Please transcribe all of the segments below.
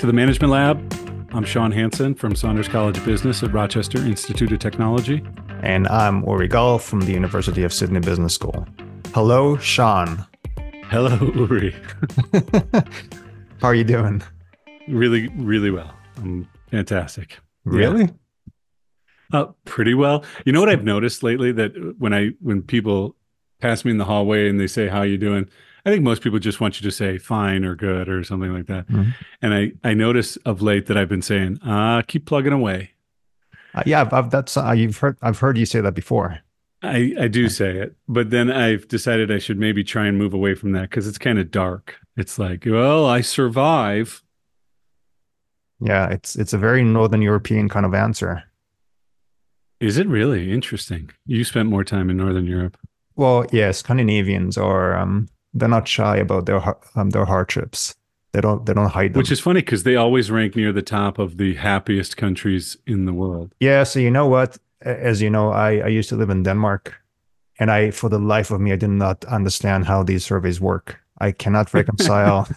To the Management Lab. I'm Sean Hansen from Saunders College of Business at Rochester Institute of Technology. And I'm Uri Gal from the University of Sydney Business School. Hello, Sean. Hello, Uri. How are you doing? Really, really well. I'm fantastic. Really? Yeah. Uh, pretty well. You know what I've noticed lately that when I when people pass me in the hallway and they say how you doing, I think most people just want you to say fine or good or something like that. Mm-hmm. And I I notice of late that I've been saying, uh, keep plugging away. Uh, yeah, I've, I've, that's uh, you've heard I've heard you say that before. I I do say it, but then I've decided I should maybe try and move away from that because it's kind of dark. It's like, well, I survive. Yeah, it's it's a very Northern European kind of answer. Is it really interesting? You spent more time in Northern Europe. Well, yeah, Scandinavians are um, they're not shy about their um, their hardships. They don't they don't hide them. Which is funny because they always rank near the top of the happiest countries in the world. Yeah. So you know what? As you know, I I used to live in Denmark, and I for the life of me I did not understand how these surveys work. I cannot reconcile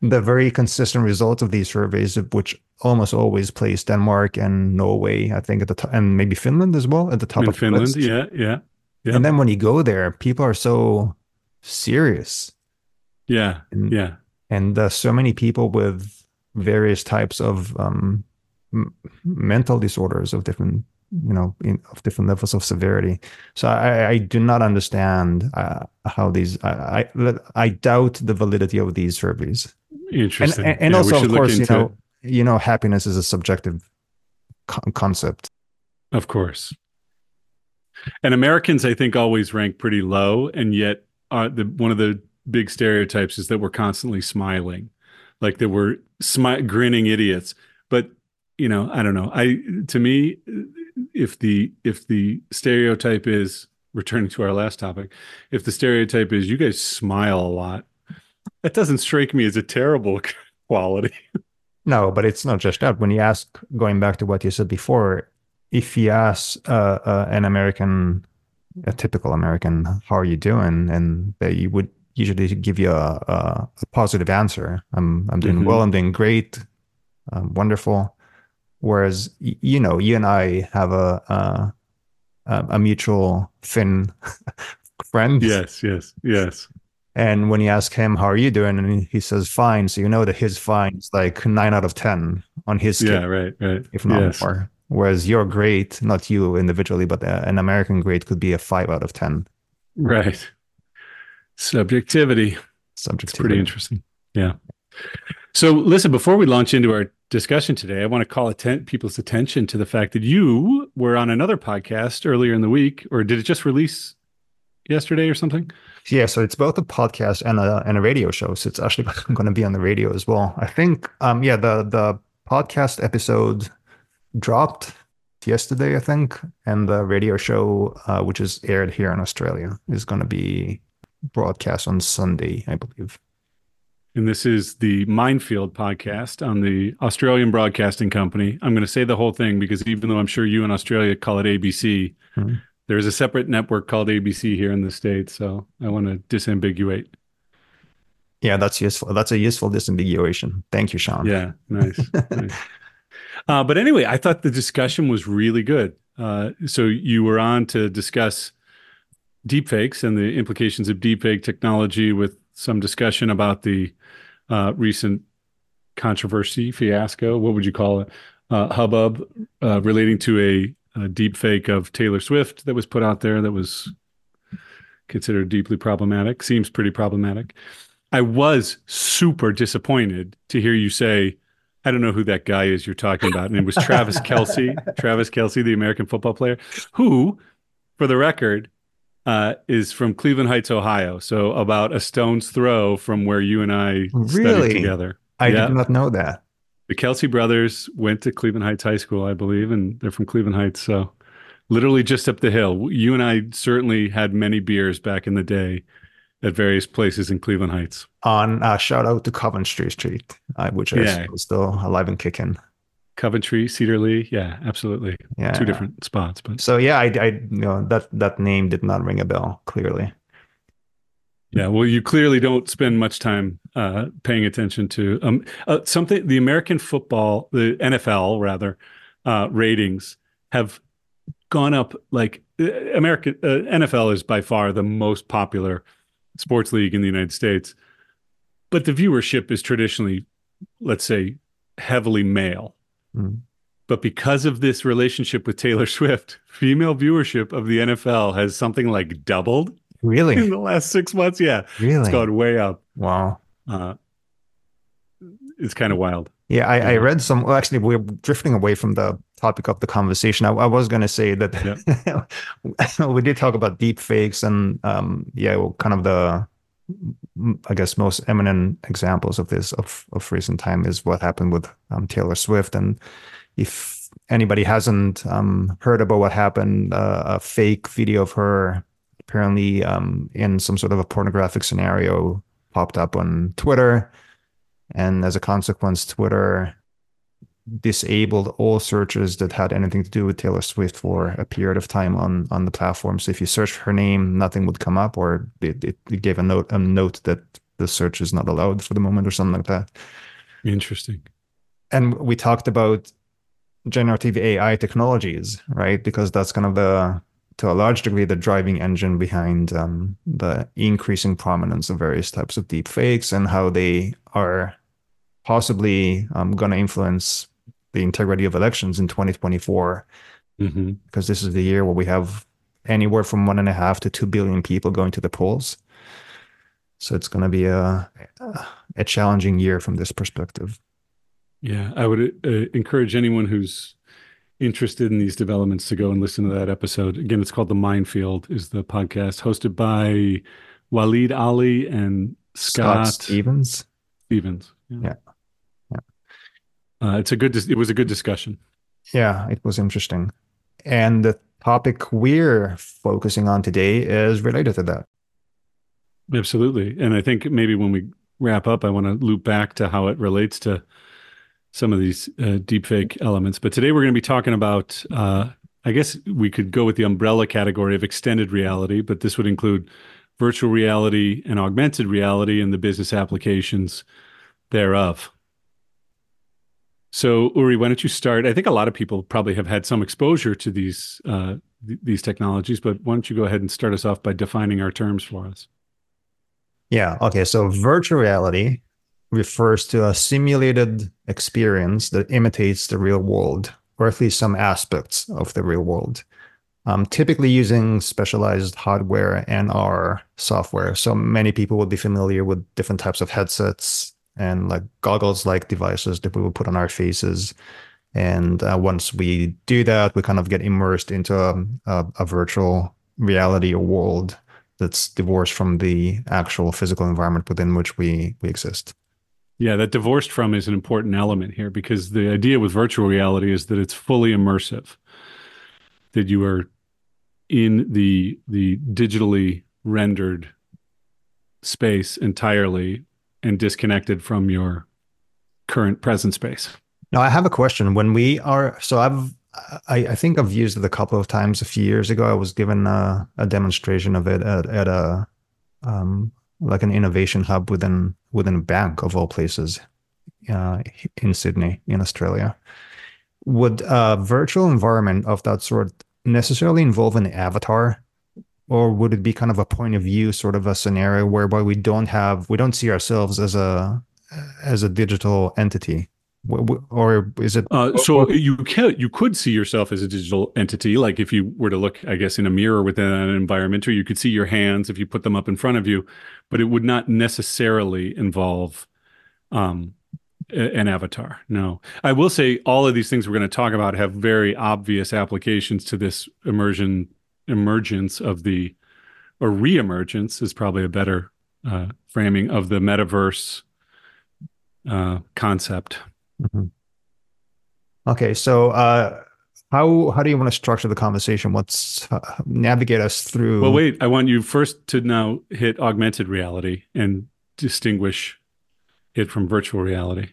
the very consistent results of these surveys, which almost always place Denmark and Norway, I think, at the top, and maybe Finland as well at the top of Finland. Yeah, yeah, yeah. And then when you go there, people are so serious. Yeah, and, yeah. And uh, so many people with various types of um, m- mental disorders of different, you know, in, of different levels of severity. So I, I do not understand uh, how these. I, I, I doubt the validity of these surveys. Interesting. And, and, and yeah, also, of course, you know, it. you know, happiness is a subjective co- concept. Of course. And Americans, I think, always rank pretty low, and yet the one of the big stereotypes is that we're constantly smiling, like that we're smi- grinning idiots. But you know, I don't know. I to me, if the if the stereotype is returning to our last topic, if the stereotype is you guys smile a lot, that doesn't strike me as a terrible quality. No, but it's not just that. When you ask, going back to what you said before, if you ask uh, uh, an American a typical American, how are you doing? And they would usually give you a, a, a positive answer. I'm, I'm doing mm-hmm. well. I'm doing great. I'm wonderful. Whereas, you know, you and I have a, a, a mutual Finn friend. Yes, yes, yes. And when you ask him, how are you doing? And he says, fine. So you know that his fine is like nine out of 10 on his scale. Yeah, right, right. If not yes. more. Whereas your grade, not you individually, but uh, an American grade could be a five out of 10. Right. Subjectivity. Subjectivity. It's pretty interesting. Yeah. So, listen, before we launch into our discussion today, I want to call atten- people's attention to the fact that you were on another podcast earlier in the week, or did it just release yesterday or something? Yeah, so it's both a podcast and a and a radio show. So it's actually going to be on the radio as well. I think, um, yeah, the the podcast episode dropped yesterday, I think, and the radio show, uh, which is aired here in Australia, is going to be broadcast on Sunday, I believe. And this is the Minefield podcast on the Australian Broadcasting Company. I'm going to say the whole thing because even though I'm sure you in Australia call it ABC, mm-hmm. there's a separate network called ABC here in the States. So I want to disambiguate. Yeah, that's useful. That's a useful disambiguation. Thank you, Sean. Yeah, nice. nice. Uh, but anyway, I thought the discussion was really good. Uh, so you were on to discuss deepfakes and the implications of deepfake technology with some discussion about the uh, recent controversy, fiasco, what would you call it? Uh, hubbub uh, relating to a, a deepfake of Taylor Swift that was put out there that was considered deeply problematic, seems pretty problematic. I was super disappointed to hear you say I don't know who that guy is you're talking about. And it was Travis Kelce, Travis Kelce, the American football player, who, for the record, uh, is from Cleveland Heights, Ohio. So about a stone's throw from where you and I really? studied together. I yeah. did not know that. The Kelce brothers went to Cleveland Heights High School, I believe, and they're from Cleveland Heights. So literally just up the hill. You and I certainly had many beers back in the day at various places in Cleveland Heights. On uh, shout out to Coventry Street, uh, which yeah. is still alive and kicking. Coventry, Cedar Lee, yeah, absolutely. Yeah, two different spots, but so yeah, I, I, you know, that that name did not ring a bell. Clearly. Yeah, well, you clearly don't spend much time uh, paying attention to um, uh, something. The American football, the NFL rather, uh, ratings have gone up. Like uh, American uh, NFL is by far the most popular sports league in the United States, but the viewership is traditionally, let's say, heavily male. Mm. But because of this relationship with Taylor Swift, female viewership of the NFL has something like doubled. Really? In the last six months. Yeah. Really? It's gone way up. Wow. Uh, it's kind of wild. Yeah, I, I, read some. Well, actually, we're drifting away from the topic of the conversation. I, I was going to say that yeah. we did talk about deep fakes and, um, yeah, well, kind of the, I guess, most eminent examples of this of, of recent time is what happened with um, Taylor Swift. And if anybody hasn't um, heard about what happened, uh, a fake video of her apparently um, in some sort of a pornographic scenario popped up on Twitter. And as a consequence, Twitter disabled all searches that had anything to do with Taylor Swift for a period of time on on the platform. So if you search her name, nothing would come up, or it, it gave a note a note that the search is not allowed for the moment, or something like that. Interesting. And we talked about generative AI technologies, right? Because that's kind of the, to a large degree, the driving engine behind um, the increasing prominence of various types of deep fakes and how they are possibly um, going to influence the integrity of elections in 2024. Mm-hmm. Because this is the year where we have anywhere from one and a half to two billion people going to the polls. So it's going to be a, a challenging year from this perspective. Yeah, I would uh, encourage anyone who's interested in these developments to go and listen to that episode. Again, it's called The Minefield is the podcast hosted by Waleed Aly and Scott, Scott Stephens. Stephens. Yeah. Yeah. Uh, it's a good it was a good discussion. Yeah, it was interesting. And the topic we're focusing on today is related to that. Absolutely. And I think maybe when we wrap up, I want to loop back to how it relates to some of these uh, deepfake elements. But today we're going to be talking about, uh, I guess we could go with the umbrella category of extended reality, but this would include virtual reality and augmented reality and the business applications thereof. So, Uri, why don't you start? I think a lot of people probably have had some exposure to these uh, th- these technologies, but why don't you go ahead and start us off by defining our terms for us? Yeah. Okay. So, virtual reality refers to a simulated experience that imitates the real world, or at least some aspects of the real world. Um, typically using specialized hardware and our software. So many people would be familiar with different types of headsets and like goggles like devices that we will put on our faces. And uh, once we do that, we kind of get immersed into a, a, a virtual reality or world that's divorced from the actual physical environment within which we we exist. Yeah, that divorced from is an important element here because the idea with virtual reality is that it's fully immersive, that you are in the the digitally rendered space entirely and disconnected from your current present space. Now, I have a question. When we are, so I've, I, I think I've used it a couple of times. A few years ago, I was given a, a demonstration of it at, at a um, like an innovation hub within within a bank of all places uh, in Sydney, in Australia. Would a virtual environment of that sort necessarily involve an avatar, or would it be kind of a point of view sort of a scenario whereby we don't have we don't see ourselves as a as a digital entity? or is it? Uh, so you can you could see yourself as a digital entity. Like if you were to look i guess in a mirror within an environment or you could see your hands if you put them up in front of you but it would not necessarily involve um, an avatar no. I will say all of these things we're going to talk about have very obvious applications to this immersion emergence of the or reemergence is probably a better uh, framing of the metaverse uh, concept Mm-hmm. Okay, so uh, how how do you want to structure the conversation? What's uh, navigate us through? Well, wait. I want you first to now hit augmented reality and distinguish it from virtual reality.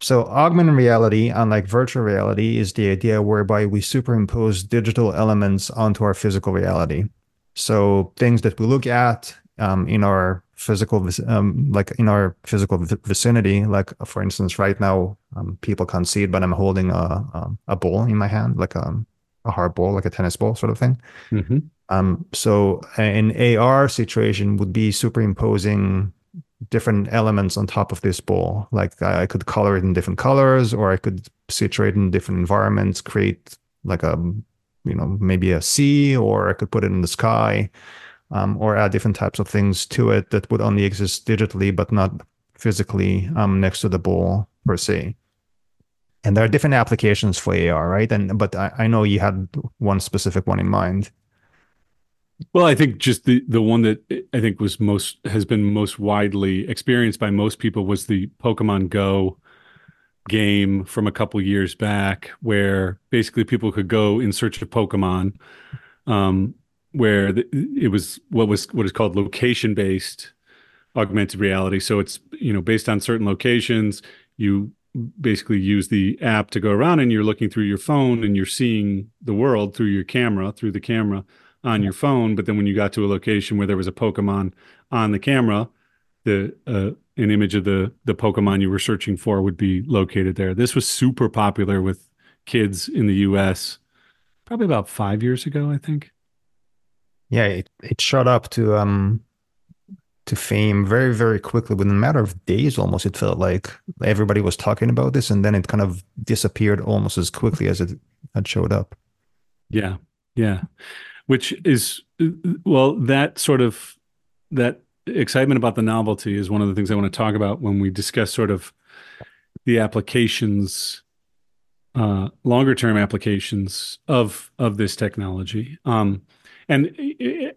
So, augmented reality, unlike virtual reality, is the idea whereby we superimpose digital elements onto our physical reality. So, things that we look at um, in our physical, um, like in our physical vicinity. Like for instance, right now, um, people can't see it, but I'm holding a a, a ball in my hand, like a a hard ball, like a tennis ball, sort of thing. Mm-hmm. Um, so an AR situation would be superimposing different elements on top of this ball. Like I could color it in different colors, or I could situate in different environments, create like a you know maybe a sea, or I could put it in the sky, um, or add different types of things to it that would only exist digitally but not physically um, next to the ball per se. And there are different applications for AR, right? And but I, I know you had one specific one in mind. Well, I think just the the one that I think was most has been most widely experienced by most people was the Pokemon Go game from a couple years back, where basically people could go in search of Pokemon, um, where the, it was what was what is called location based augmented reality. So it's you know based on certain locations, you basically use the app to go around, and you're looking through your phone, and you're seeing the world through your camera, through the camera on your phone. But then when you got to a location where there was a Pokemon on the camera, the uh, an image of the the Pokemon you were searching for would be located there. This was super popular with kids in the U.S. Probably about five years ago, I think. Yeah, it, it shot up to um to fame very very quickly within a matter of days almost it felt like everybody was talking about this and then it kind of disappeared almost as quickly as it had showed up yeah yeah which is well that sort of that excitement about the novelty is one of the things I want to talk about when we discuss sort of the applications uh, longer term applications of of this technology. Um, and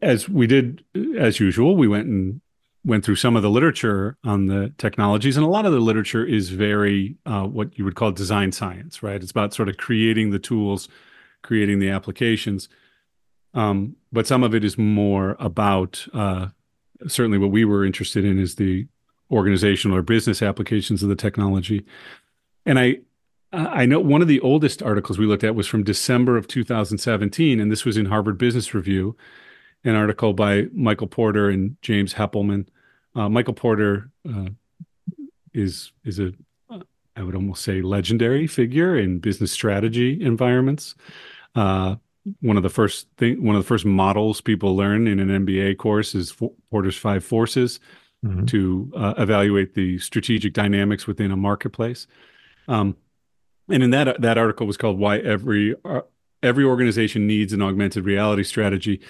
as we did as usual we went and went through some of the literature on the technologies and a lot of the literature is very uh, what you would call design science right? It's about sort of creating the tools creating the applications um, but some of it is more about uh, certainly what we were interested in is the organizational or business applications of the technology. And I I know one of the oldest articles we looked at was from December of 2017, and this was in Harvard Business Review, an article by Michael Porter and James Heppelmann. Uh, Michael Porter uh, is is a I would almost say legendary figure in business strategy environments. Uh, one of the first thing one of the first models people learn in an MBA course is Porter's five forces mm-hmm. to uh, evaluate the strategic dynamics within a marketplace. Um, and in that that article was called "Why Every uh, Every Organization Needs an Augmented Reality Strategy."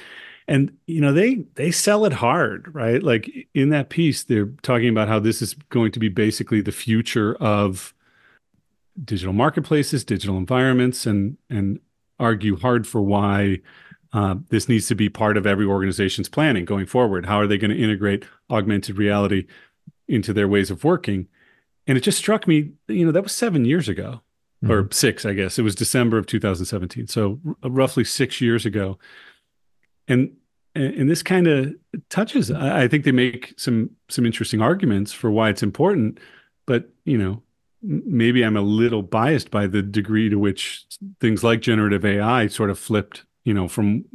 And you know they they sell it hard, right? Like in that piece, they're talking about how this is going to be basically the future of digital marketplaces, digital environments, and and argue hard for why uh, this needs to be part of every organization's planning going forward. How are they going to integrate augmented reality into their ways of working? And it just struck me, you know, that was seven years ago, mm-hmm. or six, I guess. It was December of 2017, so r- roughly six years ago. And and this kind of touches. I think they make some some interesting arguments for why it's important, but you know, maybe I'm a little biased by the degree to which things like generative AI sort of flipped, you know, from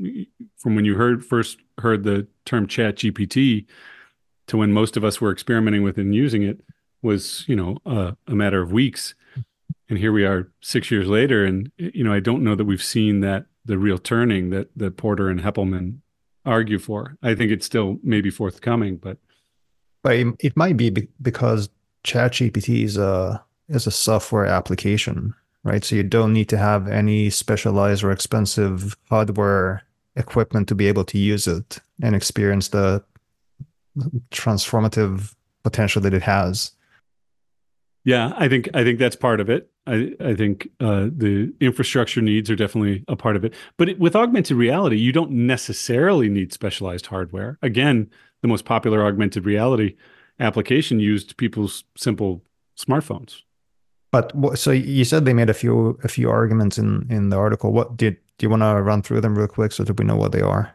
from when you heard first heard the term chat GPT to when most of us were experimenting with and using it was, you know, a matter of weeks. And here we are six years later. And, you know, I don't know that we've seen that the real turning that, that Porter and Heppelmann argue for. I think it's still maybe forthcoming, but. But it might be because ChatGPT is a is a software application, right? So you don't need to have any specialized or expensive hardware equipment to be able to use it and experience the transformative potential that it has. Yeah, I think I think that's part of it. I I think uh, the infrastructure needs are definitely a part of it. But it, with augmented reality, you don't necessarily need specialized hardware. Again, the most popular augmented reality application used people's simple smartphones. But so you said they made a few a few arguments in in the article. What did do you want to run through them real quick so that we know what they are?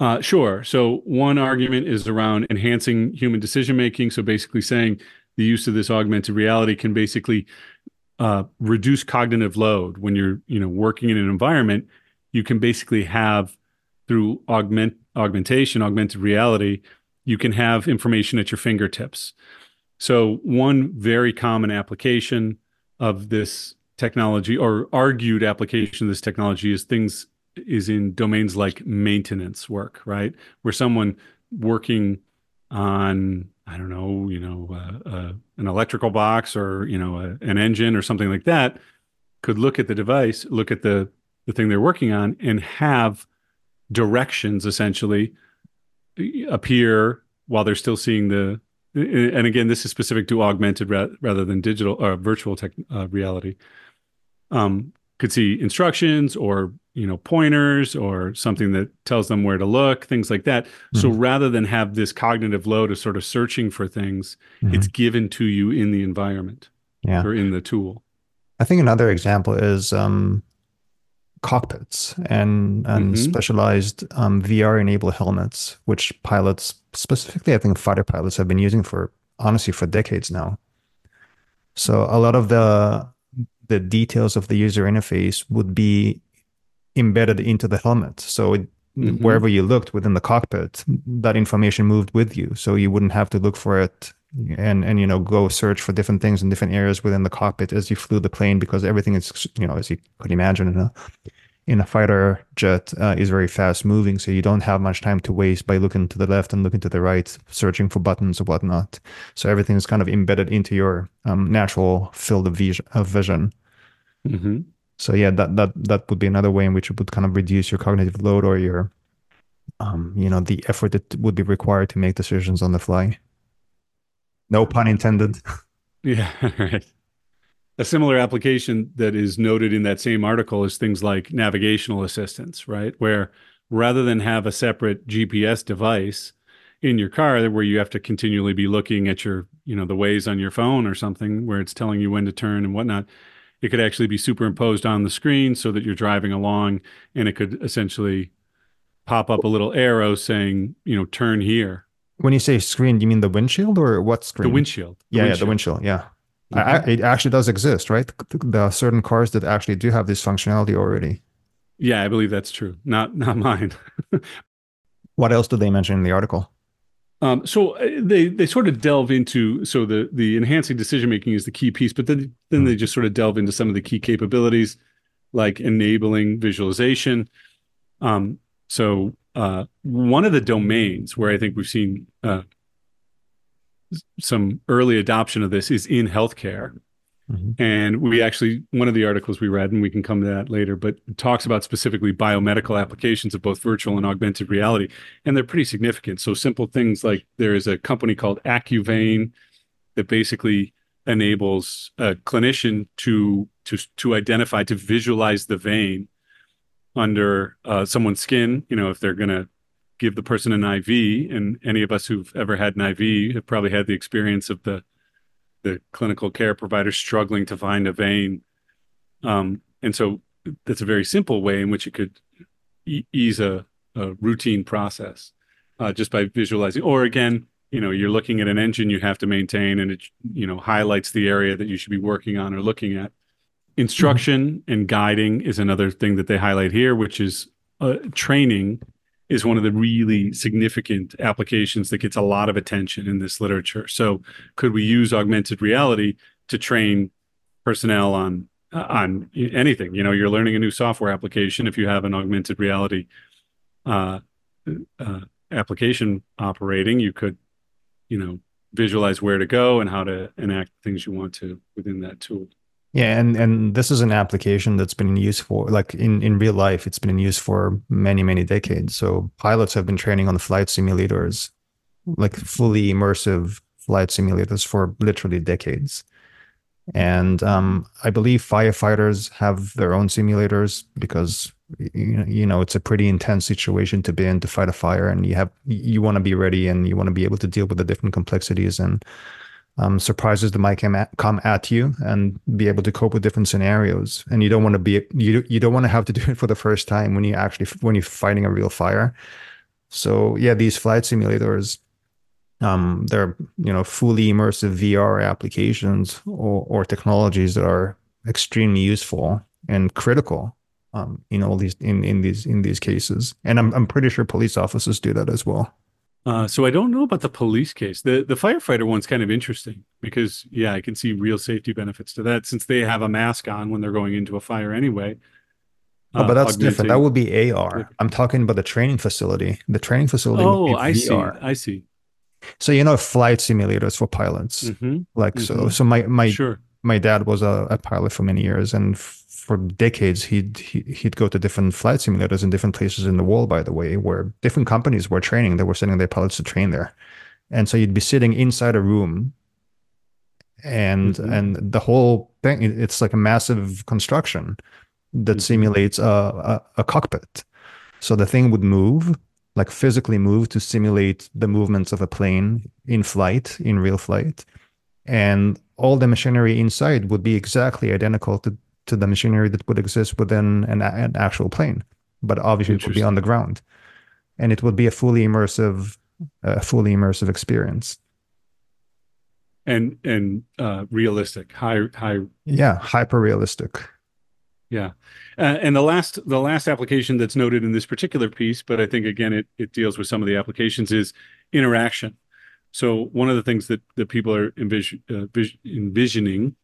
Uh, sure. So one argument is around enhancing human decision making. So basically saying the use of this augmented reality can basically uh, reduce cognitive load when you're you know working in an environment. You can basically have through augment augmentation, augmented reality, you can have information at your fingertips. So one very common application of this technology or argued application of this technology is things is in domains like maintenance work, right? Where someone working on I don't know, you know, uh, uh, an electrical box or you know a, an engine or something like that could look at the device, look at the the thing they're working on, and have directions essentially appear while they're still seeing the and again this is specific to augmented ra- rather than digital or uh, virtual tech uh, reality um, could see instructions or you know pointers or something that tells them where to look things like that mm-hmm. so rather than have this cognitive load of sort of searching for things mm-hmm. it's given to you in the environment yeah. or in the tool i think another example is um, cockpits and and mm-hmm. specialized um, VR enabled helmets, which pilots specifically, I think fighter pilots have been using for honestly for decades now. So a lot of the the details of the user interface would be embedded into the helmet. So it, mm-hmm. wherever you looked within the cockpit, that information moved with you. So you wouldn't have to look for it and and you know go search for different things in different areas within the cockpit as you flew the plane because everything is you know as you could imagine in a in a fighter jet uh, is very fast moving so you don't have much time to waste by looking to the left and looking to the right searching for buttons or whatnot so everything is kind of embedded into your um, natural field of vision, of vision. Mm-hmm. so yeah that that that would be another way in which it would kind of reduce your cognitive load or your um, you know the effort that would be required to make decisions on the fly no pun intended. Yeah, right. A similar application that is noted in that same article is things like navigational assistance, right? Where rather than have a separate GPS device in your car where you have to continually be looking at your, you know, the Waze on your phone or something where it's telling you when to turn and whatnot, it could actually be superimposed on the screen so that you're driving along and it could essentially pop up a little arrow saying, you know, turn here when you say screen, do you mean the windshield or what screen? The windshield. The yeah, windshield. yeah, the windshield. Yeah. I, it actually does exist, right? There are certain cars that actually do have this functionality already. Yeah, I believe that's true. Not not mine. what else do they mention in the article? Um, so uh, they they sort of delve into so the the enhancing decision making is the key piece, but then then they mm-hmm. just sort of delve into some of the key capabilities, like enabling visualization. Um, so uh, one of the domains where I think we've seen uh, some early adoption of this is in healthcare. Mm-hmm. And we actually, one of the articles we read, and we can come to that later, but talks about specifically biomedical applications of both virtual and augmented reality. And they're pretty significant. So, simple things like there is a company called AccuVein that basically enables a clinician to to to identify to visualize the vein under uh, someone's skin. You know, if they're going to give the person an IV, and any of us who've ever had an IV have probably had the experience of the the clinical care provider struggling to find a vein. Um, and so that's a very simple way in which it could e- ease a, a, routine process uh, just by visualizing. Or again, you know, you're looking at an engine you have to maintain, and it you know highlights the area that you should be working on or looking at. Instruction mm-hmm. and guiding is another thing that they highlight here, which is uh, training is one of the really significant applications that gets a lot of attention in this literature. So, could we use augmented reality to train personnel on uh, on anything? You know, you're learning a new software application. If you have an augmented reality uh, uh, application operating, you could, you know, visualize where to go and how to enact things you want to within that tool. Yeah, and and this is an application that's been in use for like in in real life. It's been in use for many many decades. So pilots have been training on flight simulators, like fully immersive flight simulators for literally decades. And um, I believe firefighters have their own simulators because you know it's a pretty intense situation to be in to fight a fire, and you have you want to be ready and you want to be able to deal with the different complexities and um, surprises that might come at, come at you and be able to cope with different scenarios. And you don't want to be you you don't want to have to do it for the first time when you actually when you're fighting a real fire. So yeah, these flight simulators, um, they're you know fully immersive VR applications or, or technologies that are extremely useful and critical um, in all these in, in these in these cases. And I'm I'm pretty sure police officers do that as well. Uh, so I don't know about the police case. The the firefighter one's kind of interesting because yeah, I can see real safety benefits to that since they have a mask on when they're going into a fire anyway. Oh, but that's different. That would be AR. I'm talking about the training facility. The training facility. Oh, I see. I see. So you know, flight simulators for pilots. Mm-hmm. Like mm-hmm. so. So my my sure. my dad was a, a pilot for many years, and f- for decades he'd he'd go to different flight simulators in different places in the world. By the way, where different companies were training, they were sending their pilots to train there, and so you'd be sitting inside a room and mm-hmm. and the whole thing it's like a massive construction that mm-hmm. simulates a, a, a, cockpit. So the thing would move, like physically move to simulate the movements of a plane in flight, in real flight. And all the machinery inside would be exactly identical to, to the machinery that would exist within an, an actual plane. But obviously it would be on the ground. And it would be a fully immersive, uh, fully immersive experience and and uh, realistic, high high. Yeah, hyper realistic. Yeah, uh, and the last the last application that's noted in this particular piece, but I think again it it deals with some of the applications is interaction. So one of the things that that people are envision, uh, envisioning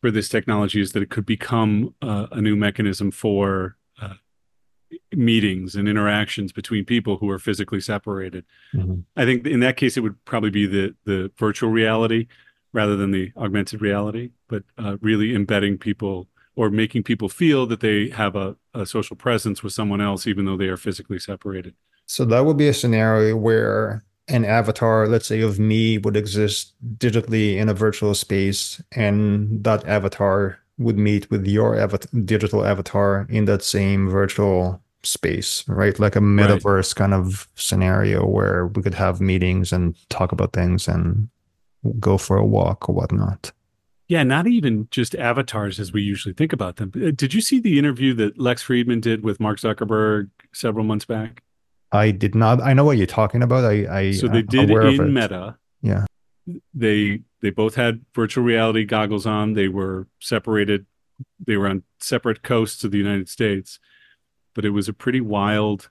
for this technology is that it could become uh, a new mechanism for uh, meetings and interactions between people who are physically separated. Mm-hmm. I think in that case it would probably be the the virtual reality rather than the augmented reality, but uh, really embedding people or making people feel that they have a, a social presence with someone else, even though they are physically separated. So that would be a scenario where an avatar, let's say of me, would exist digitally in a virtual space, and that avatar would meet with your avatar, digital avatar in that same virtual space, right? Like a metaverse right. kind of scenario where we could have meetings and talk about things and go for a walk or whatnot. Yeah, not even just avatars as we usually think about them. Did you see the interview that Lex Fridman did with Mark Zuckerberg several months back? I did not. I know what you're talking about. I, I so they did in Meta. Yeah, they they both had virtual reality goggles on. They were separated. They were on separate coasts of the United States, but it was a pretty wild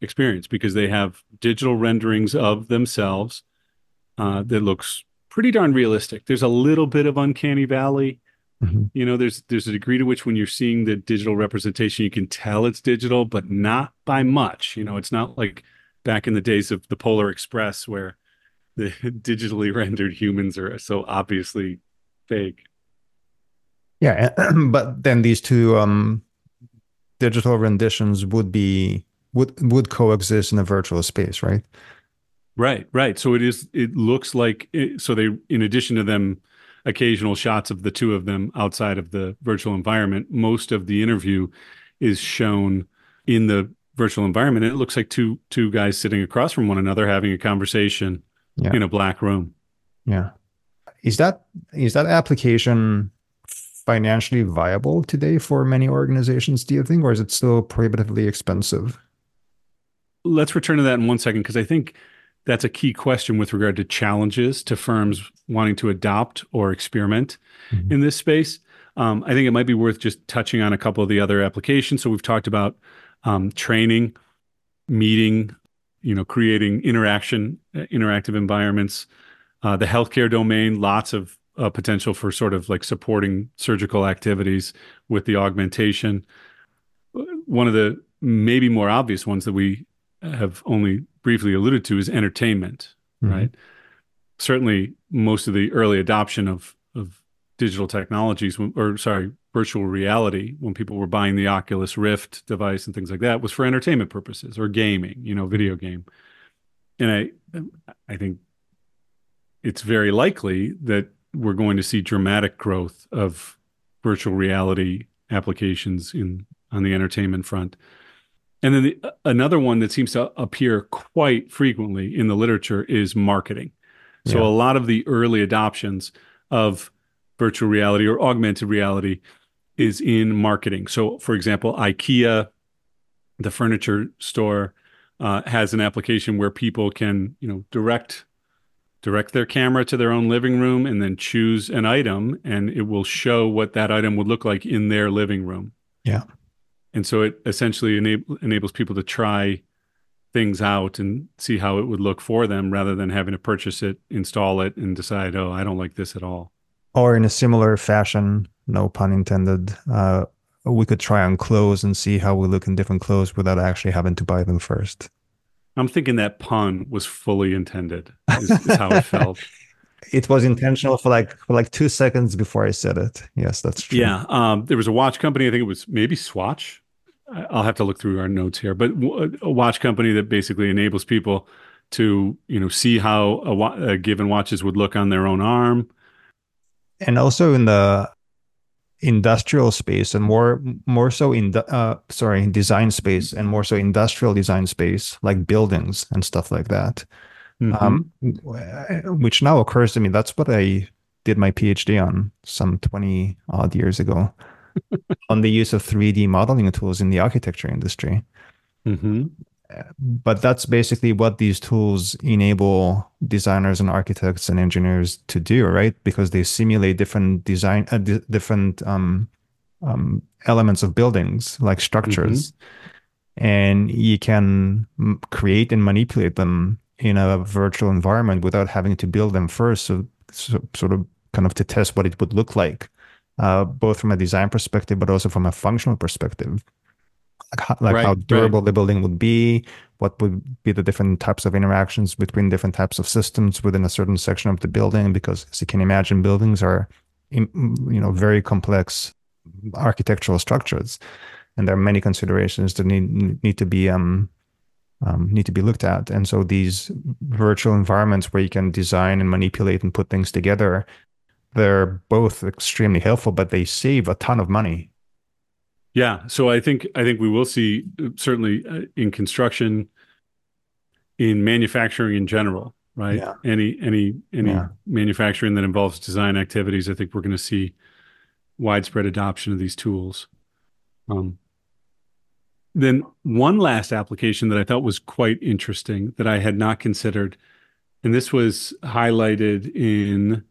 experience because they have digital renderings of themselves uh, that looks pretty darn realistic. There's a little bit of uncanny valley. Mm-hmm. You know, there's there's a degree to which when you're seeing the digital representation, you can tell it's digital, but not by much. You know, it's not like back in the days of the Polar Express where the digitally rendered humans are so obviously fake. Yeah, but then these two um, digital renditions would be would would coexist in a virtual space, right? Right, right. So it is. It looks like it, so they, in addition to them, occasional shots of the two of them outside of the virtual environment. Most of the interview is shown in the virtual environment. And it looks like two two guys sitting across from one another having a conversation yeah. in a black room. Yeah. Is that is that application financially viable today for many organizations, do you think, or is it still prohibitively expensive? Let's return to that in one second, because I think that's a key question with regard to challenges to firms wanting to adopt or experiment mm-hmm. in this space. Um, I think it might be worth just touching on a couple of the other applications. So we've talked about um, training, meeting, you know, creating interaction, uh, interactive environments. Uh, the healthcare domain, lots of uh, potential for sort of like supporting surgical activities with the augmentation. One of the maybe more obvious ones that we have only briefly alluded to is entertainment, mm-hmm. right? Certainly, most of the early adoption of of digital technologies, or sorry, virtual reality, when people were buying the Oculus Rift device and things like that, was for entertainment purposes or gaming, you know, video game. And I, I think it's very likely that we're going to see dramatic growth of virtual reality applications in on the entertainment front. And then the, another one that seems to appear quite frequently in the literature is marketing. So yeah. a lot of the early adoptions of virtual reality or augmented reality is in marketing. So, for example, IKEA, the furniture store, uh, has an application where people can, you know, direct direct their camera to their own living room and then choose an item, and it will show what that item would look like in their living room. Yeah. And so it essentially enable, enables people to try things out and see how it would look for them rather than having to purchase it, install it, and decide, oh, I don't like this at all. Or in a similar fashion, no pun intended, uh, we could try on clothes and see how we look in different clothes without actually having to buy them first. I'm thinking that pun was fully intended. Is, is how it felt. It was intentional for like for like two seconds before I said it. Yes, that's true. Yeah, um, there was a watch company. I think it was maybe Swatch. I'll have to look through our notes here, but a watch company that basically enables people to you know see how a, a given watches would look on their own arm, and also in the industrial space and more more so in the, uh, sorry design space and more so industrial design space like buildings and stuff like that mm-hmm. um, which now occurs to me that's what i did my phd on some 20 odd years ago. On the use of 3d modeling tools in the architecture industry. Mm-hmm. But that's basically what these tools enable designers and architects and engineers to do right? Because they simulate different design uh, d- different um, um, elements of buildings like structures. Mm-hmm. and you can create and manipulate them in a virtual environment without having to build them first so, so sort of kind of to test what it would look like uh, both from a design perspective but also from a functional perspective like, how, like right, how durable right. the building would be, what would be the different types of interactions between different types of systems within a certain section of the building. Because as you can imagine, buildings are, you know, very complex architectural structures, and there are many considerations that need need to be um, um, need to be looked at. And so these virtual environments where you can design and manipulate and put things together, they're both extremely helpful, but they save a ton of money yeah, so I think I think we will see uh, certainly uh, in construction, in manufacturing in general, right? Yeah. Any any any yeah. manufacturing that involves design activities, I think we're going to see widespread adoption of these tools. Um, then one last application that I thought was quite interesting that I had not considered, and this was highlighted in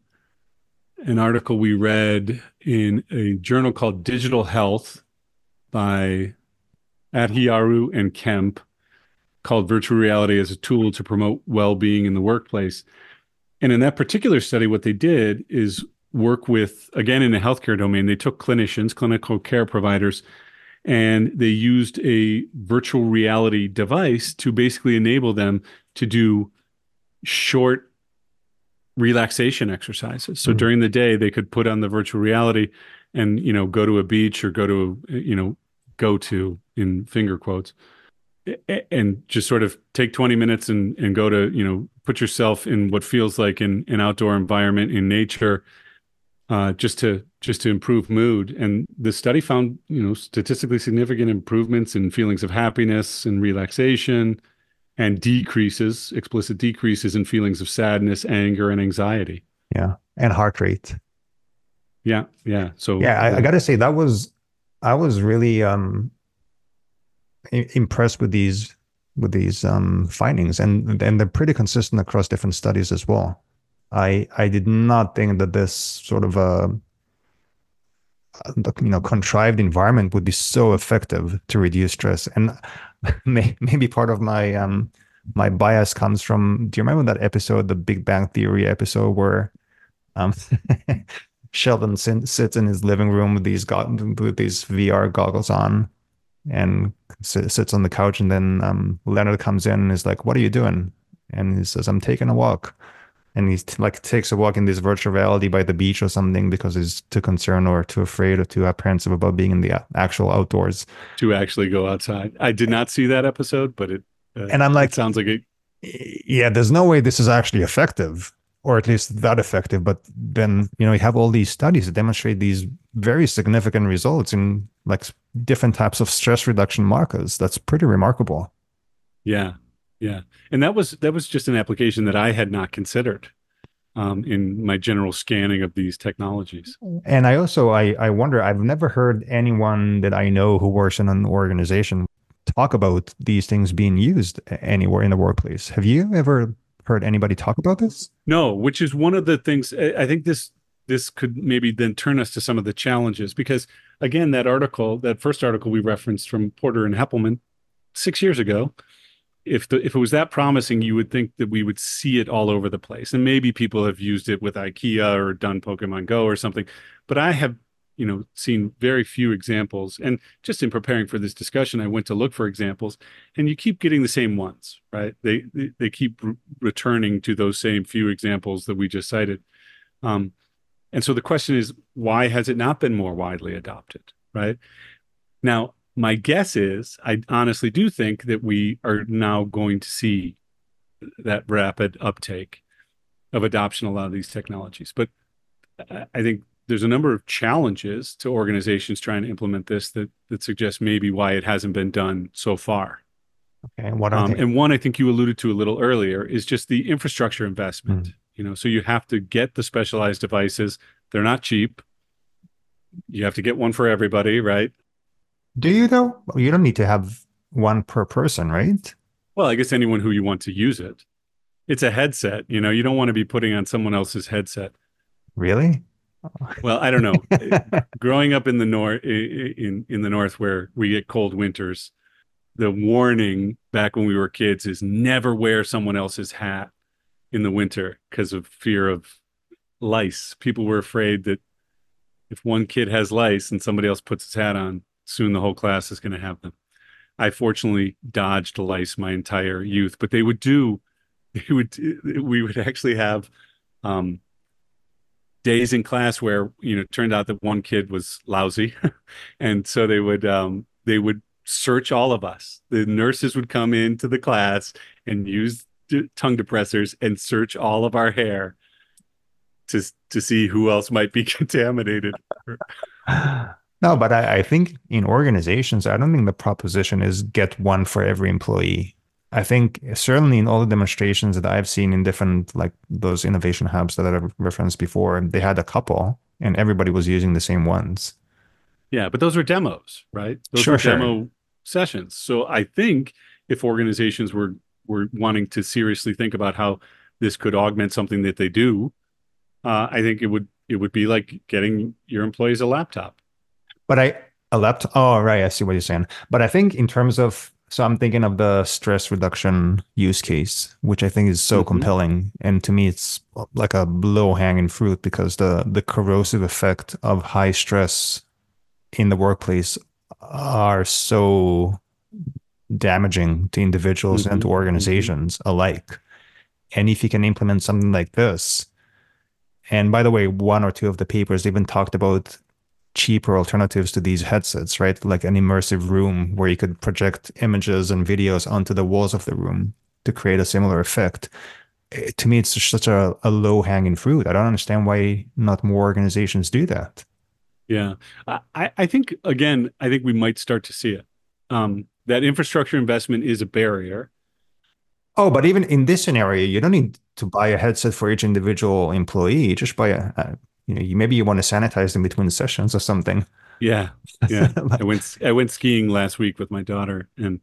an article we read in a journal called Digital Health by Adhyaru and Kemp called Virtual Reality as a Tool to Promote Well-Being in the Workplace. And in that particular study, what they did is work with, again, in the healthcare domain, they took clinicians, clinical care providers, and they used a virtual reality device to basically enable them to do short relaxation exercises. So mm-hmm. during the day, they could put on the virtual reality and you know go to a beach or go to a, you know go to in finger quotes and just sort of take 20 minutes and and go to you know put yourself in what feels like an, an outdoor environment in nature uh, just to just to improve mood. And the study found you know statistically significant improvements in feelings of happiness and relaxation and decreases explicit decreases in feelings of sadness anger and anxiety. Yeah. And heart rate. Yeah, yeah. So yeah, I, I got to say that was I was really um impressed with these with these um findings, and and they're pretty consistent across different studies as well. I I did not think that this sort of a you know contrived environment would be so effective to reduce stress and may, maybe part of my um my bias comes from do you remember that episode the big bang theory episode where um Sheldon sits in his living room with these go- with these VR goggles on, and sits on the couch. And then um, Leonard comes in and is like, "What are you doing?" And he says, "I'm taking a walk." And he like takes a walk in this virtual reality by the beach or something because he's too concerned or too afraid or too apprehensive about being in the actual outdoors. To actually go outside. I did not see that episode, but it. Uh, and I'm like, sounds like it. Yeah, there's no way this is actually effective or at least that effective. But then, you know, you have all these studies that demonstrate these very significant results in like different types of stress reduction markers. That's pretty remarkable. Yeah. Yeah. And that was that was just an application that I had not considered um, in my general scanning of these technologies. And I also I, I wonder, I've never heard anyone that I know who works in an organization talk about these things being used anywhere in the workplace. Have you ever heard anybody talk about this? No, which is one of the things I think this this could maybe then turn us to some of the challenges because again that article that first article we referenced from porter and heppelmann six years ago if the if it was that promising you would think that we would see it all over the place. And maybe people have used it with ikea or done pokemon go or something but i have you know seen very few examples. And just in preparing for this discussion i went to look for examples and you keep getting the same ones right? They they, keep re- returning to those same few examples that we just cited. Um, and so the question is why has it not been more widely adopted right? Now my guess is i honestly do think that we are now going to see that rapid uptake of adoption of a lot of these technologies but i think there's a number of challenges to organizations trying to implement this that that suggest maybe why it hasn't been done so far. Okay, and what um. And one I think you alluded to a little earlier is just the infrastructure investment. Mm. You know, so you have to get the specialized devices. They're not cheap. You have to get one for everybody, right? Do you though? You don't need to have one per person, right? Well, I guess anyone who you want to use it. It's a headset. You know, you don't want to be putting on someone else's headset. Really? Well, I don't know. Growing up in the north, in in the north where we get cold winters, the warning back when we were kids is never wear someone else's hat in the winter because of fear of lice. People were afraid that if one kid has lice and somebody else puts his hat on, soon the whole class is going to have them. I fortunately dodged lice my entire youth, but they would do. They would. We would actually have. Um, days in class where you know it turned out that one kid was lousy and so they would um they would search all of us the nurses would come into the class and use tongue depressors and search all of our hair to to see who else might be contaminated no but I, I think in organizations i don't think the proposition is get one for every employee I think certainly in all the demonstrations that I've seen in different like those innovation hubs that I've referenced before, they had a couple and everybody was using the same ones. Yeah, but those were demos, right? Those sure, were sure. demo sessions. So I think if organizations were were wanting to seriously think about how this could augment something that they do, uh, I think it would it would be like getting your employees a laptop. But I a laptop. Oh, right. I see what you're saying. But I think in terms of so I'm thinking of the stress reduction use case, which I think is so mm-hmm. compelling. And to me, it's like a low hanging fruit because the, the corrosive effect of high stress in the workplace are so damaging to individuals mm-hmm. and to mm-hmm. organizations mm-hmm. alike. And if you can implement something like this, and by the way, one or two of the papers even talked about cheaper alternatives to these headsets, right? Like an immersive room where you could project images and videos onto the walls of the room to create a similar effect. It, eh, to me, it's just such a, a low hanging fruit. I don't understand why not more organizations do that. Yeah. I, I think, again, I think we might start to see it. Um, that infrastructure investment is a barrier. Oh, but even in this scenario, you don't need to buy a headset for each individual employee. Just buy a, a you know, you maybe you want to sanitize them between sessions or something. Yeah, yeah. I went I went skiing last week with my daughter, and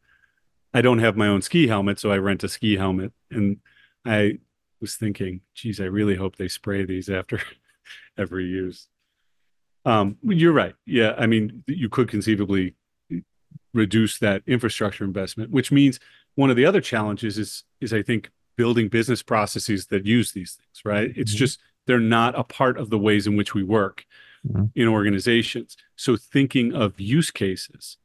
I don't have my own ski helmet, so I rent a ski helmet. And I was thinking, geez, I really hope they spray these after every use. Um, you're right. Yeah, I mean, you could conceivably reduce that infrastructure investment, which means one of the other challenges is is I think building business processes that use these things. Right? It's mm-hmm. just they're not a part of the ways in which we work mm-hmm. in organizations. So thinking of use cases,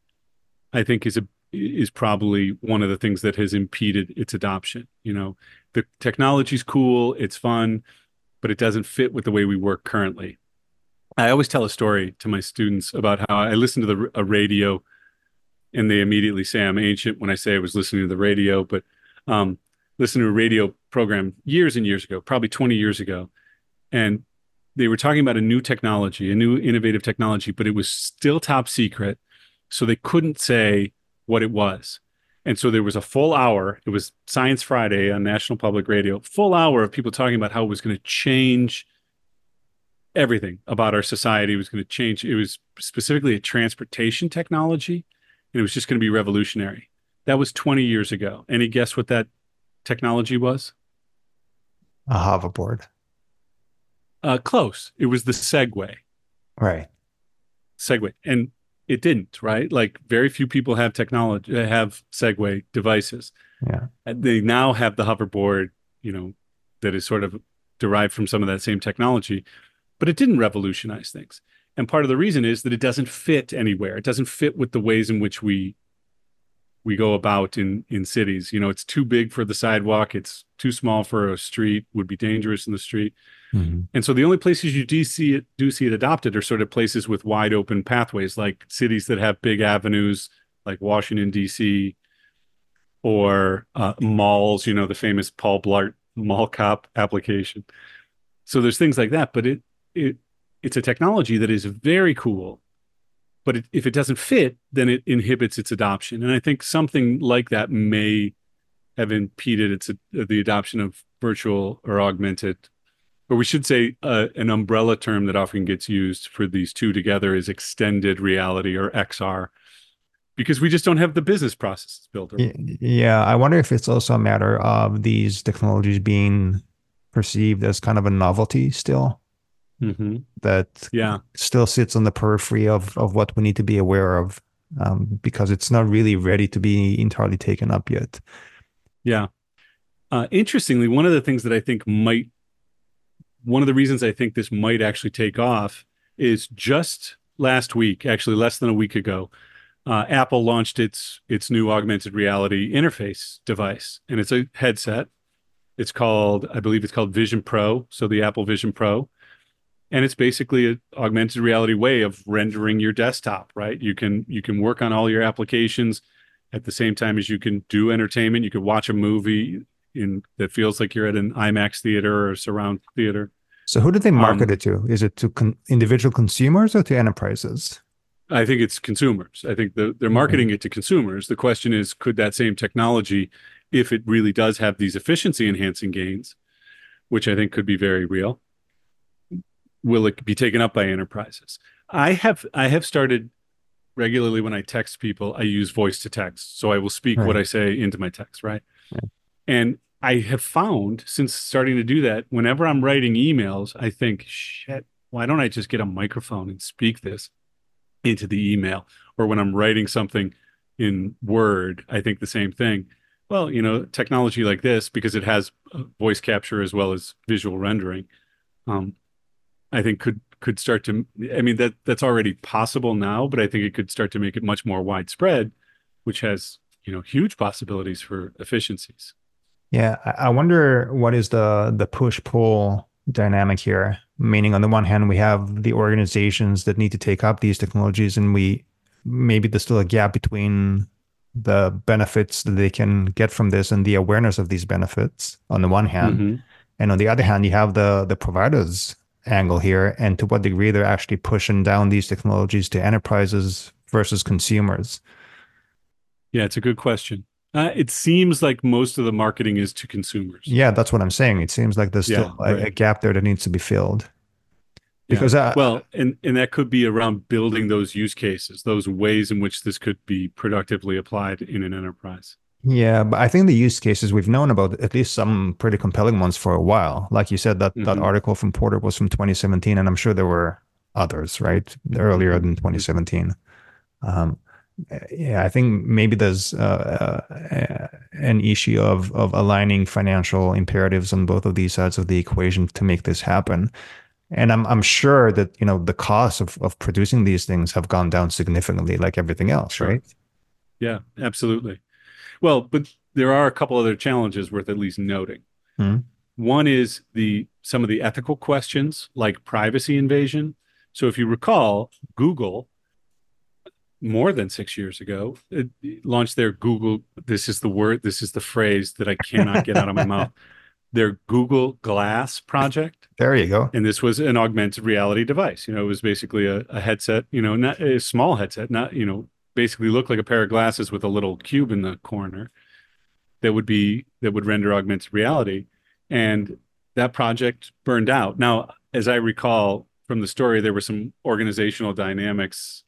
I think is a is probably one of the things that has impeded its adoption. You know, the technology's cool, it's fun, but it doesn't fit with the way we work currently. I always tell a story to my students about how I listen to the a radio and they immediately say I'm ancient when I say I was listening to the radio, but um, to a radio program years and years ago, probably 20 years ago, and they were talking about a new technology, a new innovative technology, but it was still top secret. So they couldn't say what it was. And so there was a full hour. It was Science Friday on National Public Radio, full hour of people talking about how it was going to change everything about our society. It was going to change. It was specifically a transportation technology, and it was just going to be revolutionary. That was 20 years ago. Any guess what that technology was? A hoverboard. Uh, close. It was the Segway. Right. Segway, and it didn't. Right. Like very few people have technology have Segway devices. Yeah. And they now have the hoverboard. You know, that is sort of derived from some of that same technology, but it didn't revolutionize things. And part of the reason is that it doesn't fit anywhere. It doesn't fit with the ways in which we we go about in in cities. You know, it's too big for the sidewalk. It's too small for a street. Would be dangerous in the street. Mm-hmm. And so the only places you do see it do see it adopted are sort of places with wide open pathways, like cities that have big avenues, like Washington D.C. or uh, malls. You know, the famous Paul Blart Mall Cop application. So there's things like that, but it it it's a technology that is very cool but it, if it doesn't fit, then it inhibits its adoption. And I think something like that may have impeded its the adoption of virtual or augmented, or we should say uh, an umbrella term that often gets used for these two together is extended reality or XR, because we just don't have the business processes built. Yeah, I wonder if it's also a matter of these technologies being perceived as kind of a novelty still mm-hmm. that yeah still sits on the periphery of of what we need to be aware of um, because it's not really ready to be entirely taken up yet. Yeah. Uh, interestingly, one of the things that I think might, one of the reasons I think this might actually take off is just last week, actually less than a week ago, uh, Apple launched its its new augmented reality interface device, and it's a headset. It's called, I believe, it's called Vision Pro. So the Apple Vision Pro, and it's basically an augmented reality way of rendering your desktop right? You can you can work on all your applications at the same time as you can do entertainment. You could watch a movie in that feels like you're at an imax theater or surround theater. So who do they market um, it to? Is it to con- individual consumers or to enterprises? I think it's consumers. I think the, they're marketing it to consumers. The question is could that same technology if it really does have these efficiency enhancing gains which i think could be very real will it be taken up by enterprises? I have I have started regularly when I text people, I use voice to text. So I will speak right. what I say into my text, right? right? And I have found since starting to do that, whenever I'm writing emails, I think, shit, why don't I just get a microphone and speak this into the email? Or when I'm writing something in Word, I think the same thing. Well, you know, technology like this, because it has uh, voice capture as well as visual rendering, um, I think could could start to I mean that that's already possible now, but I think it could start to make it much more widespread, which has, you know, huge possibilities for efficiencies. Yeah, I wonder what is the the push-pull dynamic here. Meaning on the one hand we have the organizations that need to take up these technologies and we maybe there's still a gap between the benefits that they can get from this and the awareness of these benefits on the one hand. Mm-hmm. And on the other hand, you have the the providers angle here and to what degree they're actually pushing down these technologies to enterprises versus consumers? Yeah, it's a good question. Uh, it seems like most of the marketing is to consumers. Yeah, that's what I'm saying. It seems like there's still yeah, a, right. a, gap there that needs to be filled. Because yeah. well, and and that could be around building those use cases, those ways in which this could be productively applied in an enterprise. Yeah, but I think the use cases we've known about at least some pretty compelling ones for a while. Like you said, that mm-hmm. that article from Porter was from 2017, and I'm sure there were others, right, earlier than 2017. Um, yeah, I think maybe there's uh, uh, an issue of of aligning financial imperatives on both of these sides of the equation to make this happen. And I'm I'm sure that you know the cost of of producing these things have gone down significantly, like everything else, sure. right? Yeah, absolutely. Well, but there are a couple other challenges worth at least noting. Hmm. One is the some of the ethical questions like privacy invasion. So if you recall, Google more than six years ago launched their Google. This is the word. This is the phrase that I cannot get out of my mouth. Their Google Glass project. There you go. And this was an augmented reality device. You know, it was basically a, a headset. You know, not a small headset, not you know basically look like a pair of glasses with a little cube in the corner that would be that would render augmented reality. And that project burned out. Now as i recall from the story there were some organizational dynamics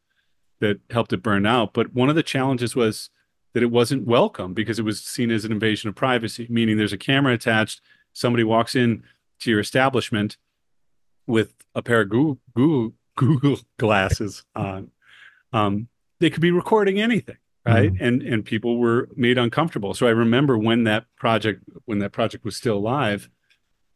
that helped it burn out. But one of the challenges was that it wasn't welcome because it was seen as an invasion of privacy meaning there's a camera attached. Somebody walks in to your establishment with a pair of Google Google, Google glasses on, um, they could be recording anything, right? Mm. And and people were made uncomfortable. So I remember when that project when that project was still live,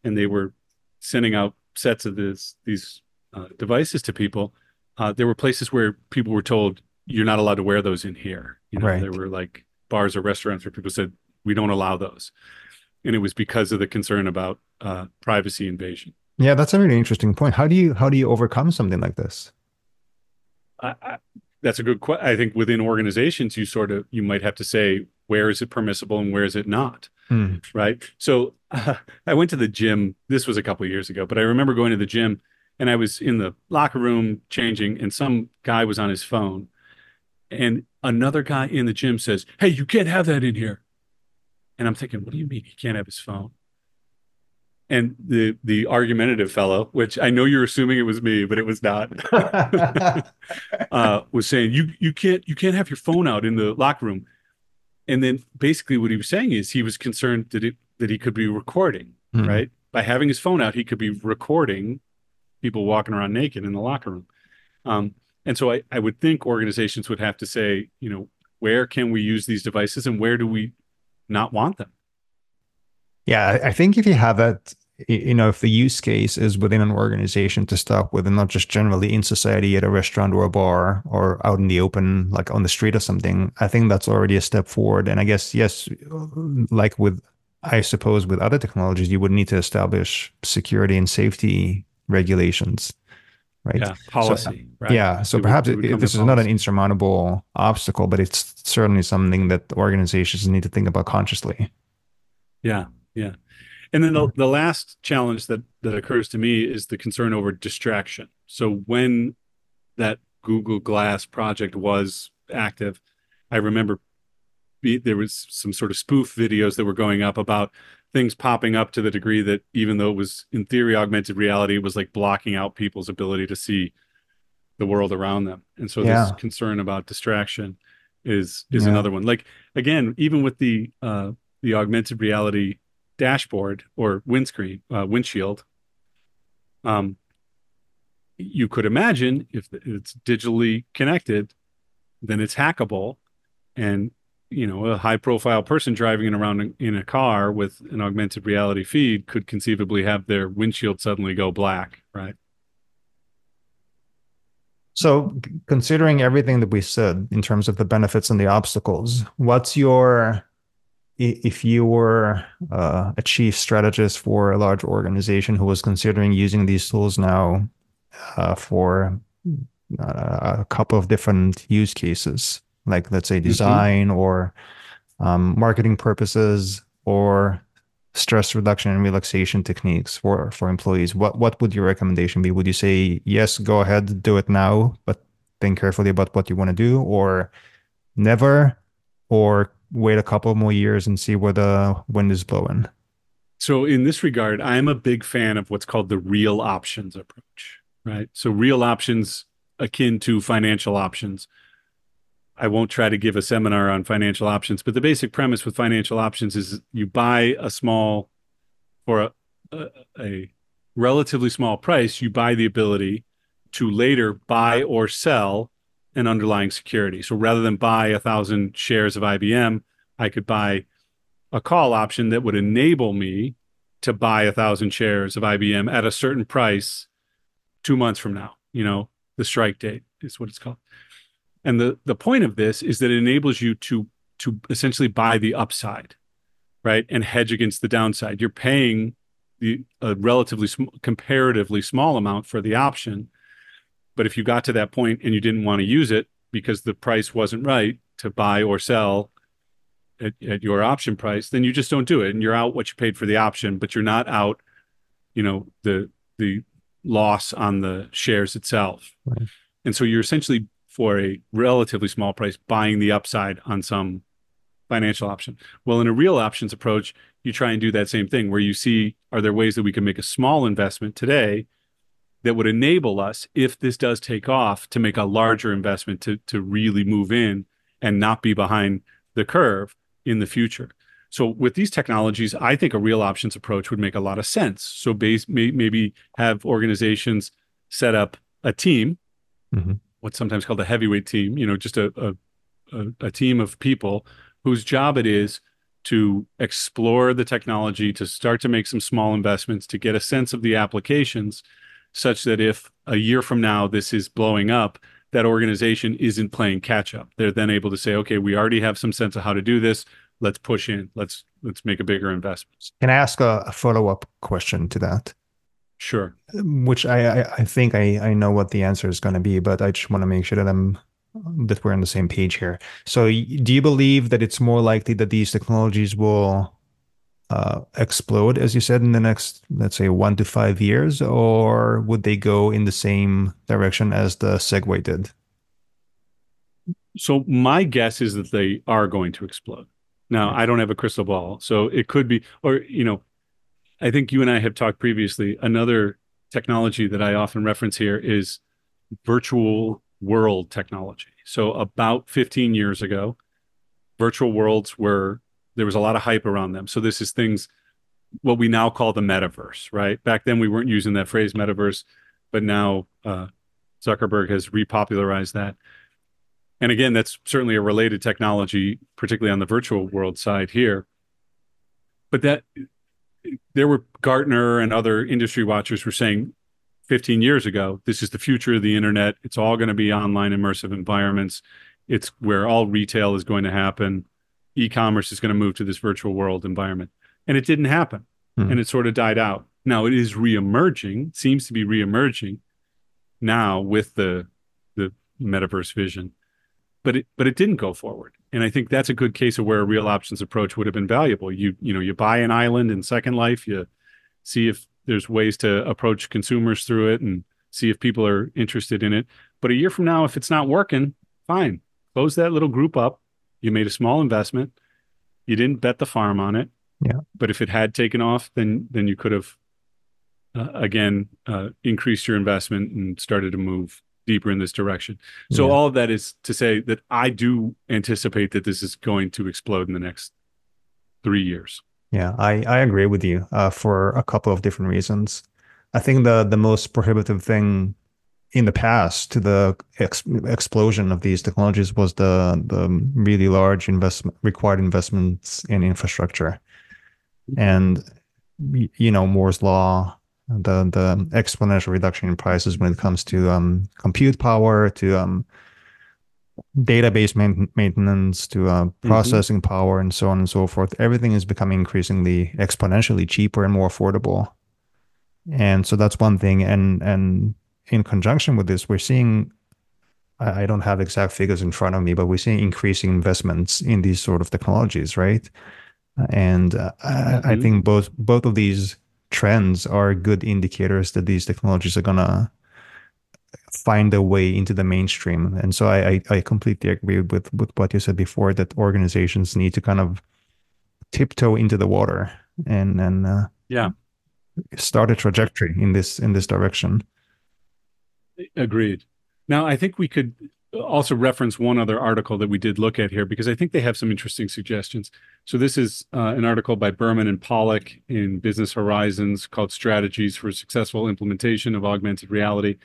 and they were sending out sets of this these uh, devices to people. Uh, there were places where people were told you're not allowed to wear those in here. You know, right. there were like bars or restaurants where people said we don't allow those, and it was because of the concern about uh, privacy invasion. Yeah, that's a really interesting point. How do you how do you overcome something like this? I, I, that's a good question. I think within organizations, you sort of you might have to say where is it permissible and where is it not, hmm. right? So uh, I went to the gym. This was a couple years ago, but I remember going to the gym and I was in the locker room changing, and some guy was on his phone, and another guy in the gym says, "Hey, you can't have that in here." And I'm thinking, what do you mean he can't have his phone? And the the argumentative fellow, which I know you're assuming it was me, but it was not, uh, was saying you you can't you can't have your phone out in the locker room. And then basically what he was saying is he was concerned that it that he could be recording, mm-hmm. right? By having his phone out, he could be recording people walking around naked in the locker room. Um, and so I, I would think organizations would have to say, you know, where can we use these devices and where do we not want them? Yeah, I think if you have that, you know, if the use case is within an organization to start with and not just generally in society at a restaurant or a bar or out in the open, like on the street or something, I think that's already a step forward. And I guess, yes, like with, I suppose with other technologies, you would need to establish security and safety regulations. Right. Yeah. Policy. So, right. Yeah. So it perhaps would, it, this is not an insurmountable obstacle, but it's certainly something that organizations need to think about consciously. Yeah. Yeah. And then the, the last challenge that that occurs to me is the concern over distraction. So when that Google Glass project was active, I remember be, there was some sort of spoof videos that were going up about things popping up to the degree that even though it was in theory augmented reality, it was like blocking out people's ability to see the world around them. And so yeah. this concern about distraction is is yeah. another one. Like again, even with the uh, the augmented reality dashboard or windscreen, uh, windshield, um, you could imagine if it's digitally connected, then it's hackable, and you know a high profile person driving around in a car with an augmented reality feed could conceivably have their windshield suddenly go black, right? So, considering everything that we said in terms of the benefits and the obstacles, what's your if you were uh, a chief strategist for a large organization who was considering using these tools now uh, for uh, a couple of different use cases, like let's say mm-hmm. design mm-hmm. or um, marketing purposes or stress reduction and relaxation techniques for for employees, what what would your recommendation be? Would you say yes, go ahead, do it now, but think carefully about what you want to do, or never, or wait a couple more years and see where the wind is blowing. So, in this regard, I'm a big fan of what's called the real options approach, right? So, real options akin to financial options. I won't try to give a seminar on financial options, but the basic premise with financial options is you buy a small or a, a, a relatively small price, you buy the ability to later buy or sell an underlying security. So rather than buy a thousand shares of IBM, I could buy a call option that would enable me to buy a thousand shares of IBM at a certain price two months from now. You know, the strike date is what it's called. And the the point of this is that it enables you to to essentially buy the upside, right, and hedge against the downside. You're paying the a relatively sm- comparatively small amount for the option but if you got to that point and you didn't want to use it because the price wasn't right to buy or sell at, at your option price, then you just don't do it. And you're out what you paid for the option, but you're not out, you know, the the loss on the shares itself. Right. And so you're essentially for a relatively small price buying the upside on some financial option. Well, in a real options approach, you try and do that same thing where you see are there ways that we can make a small investment today that would enable us, if this does take off, to make a larger investment to to really move in and not be behind the curve in the future. So with these technologies, I think a real options approach would make a lot of sense. So base may, maybe have organizations set up a team, mm-hmm. what's sometimes called a heavyweight team, you know, just a, a, a, a team of people whose job it is to explore the technology, to start to make some small investments, to get a sense of the applications, such that if a year from now this is blowing up, that organization isn't playing catch up. They're then able to say, okay, we already have some sense of how to do this. Let's push in. Let's let's make a bigger investment. Can I ask a, a follow up question to that? Sure. Which I, I, I think I, I know what the answer is going to be, but I just want to make sure that I'm that we're on the same page here. So, do you believe that it's more likely that these technologies will uh, explode, as you said, in the next, let's say, one to five years, or would they go in the same direction as the Segway did? So, my guess is that they are going to explode. Now, I don't have a crystal ball, so it could be, or you know, I think you and I have talked previously. Another technology that I often reference here is virtual world technology. So about 15 years ago, virtual worlds were there was a lot of hype around them. So this is things what we now call the metaverse, right? Back then we weren't using that phrase metaverse, but now uh, Zuckerberg has repopularized that. And again, that's certainly a related technology, particularly on the virtual world side here. But that there were Gartner and other industry watchers were saying 15 years ago, this is the future of the internet. It's all going to be online immersive environments. It's where all retail is going to happen. E-commerce is going to move to this virtual world environment. And it didn't happen. Hmm. And it sort of died out. Now it is reemerging, seems to be reemerging now with the the metaverse vision. But it but it didn't go forward. And I think that's a good case of where a real options approach would have been valuable. You you know, you buy an island in Second Life, you see if there's ways to approach consumers through it and see if people are interested in it. But a year from now, if it's not working, fine, close that little group up. You made a small investment. You didn't bet the farm on it. Yeah. But if it had taken off, then then you could have uh, again uh, increased your investment and started to move deeper in this direction. So yeah. all of that is to say that I do anticipate that this is going to explode in the next three years. Yeah, I, I agree with you uh, for a couple of different reasons. I think the the most prohibitive thing in the past to the ex- explosion of these technologies was the the really large investment required investments in infrastructure, and you know Moore's law, the the exponential reduction in prices when it comes to um, compute power, to um, database main- maintenance to uh, mm-hmm. processing mm-hmm. power and so on and so forth everything is becoming increasingly exponentially cheaper and more affordable and so that's one thing and and in conjunction with this we're seeing I, don't have exact figures in front of me but we're seeing increasing investments in these sort of technologies right and uh, mm-hmm. I, I mm-hmm. think both both of these trends are good indicators that these technologies are gonna find a way into the mainstream. And so I, I, I completely agree with, with what you said before that organizations need to kind of tiptoe into the water and and uh, yeah start a trajectory in this in this direction. Agreed. Now I think we could also reference one other article that we did look at here because I think they have some interesting suggestions. So this is uh, an article by Berman and Pollack in Business Horizons called "Strategies for Successful Implementation of Augmented Reality."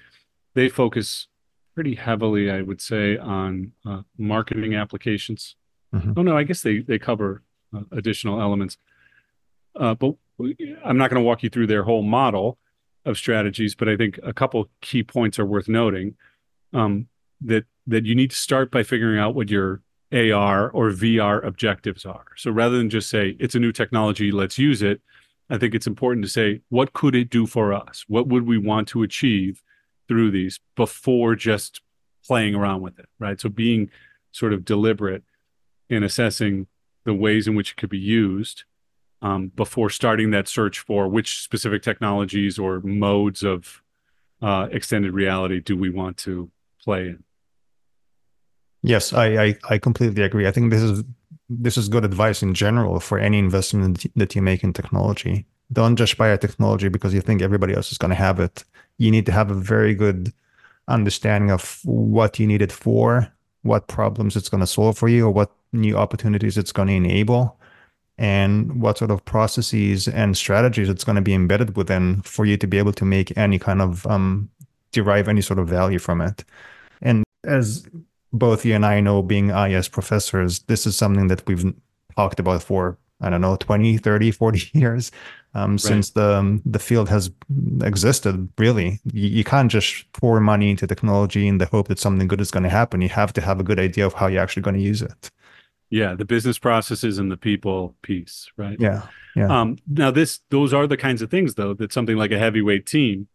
they focus pretty heavily, I would say, on uh, marketing applications. Mm-hmm. Oh no, I guess they they cover uh, additional elements. Uh, but I'm not going to walk you through their whole model of strategies, but I think a couple key points are worth noting. Um, that that you need to start by figuring out what your AR or VR objectives are. So rather than just say it's a new technology, let's use it, I think it's important to say what could it do for us? What would we want to achieve? through these before just playing around with it, right? So being sort of deliberate in assessing the ways in which it could be used um, before starting that search for which specific technologies or modes of uh, extended reality do we want to play in. Yes, I, I, I completely agree. I think this is this is good advice in general for any investment that you make in technology. Don't just buy a technology because you think everybody else is going to have it you need to have a very good understanding of what you need it for, what problems it's going to solve for you, or what new opportunities it's going to enable. And what sort of processes and strategies it's going to be embedded within for you to be able to make any kind of um, derive any sort of value from it. And as both you and I know, being IS professors, this is something that we've talked about for, I don't know, 20, 30, 40 years um, right. since the, um, the field has existed, really. You, you, can't just pour money into technology in the hope that something good is going to happen. You have to have a good idea of how you're actually going to use it. Yeah, the business processes and the people piece, right? Yeah. Yeah. Um, now, this those are the kinds of things, though, that something like a heavyweight team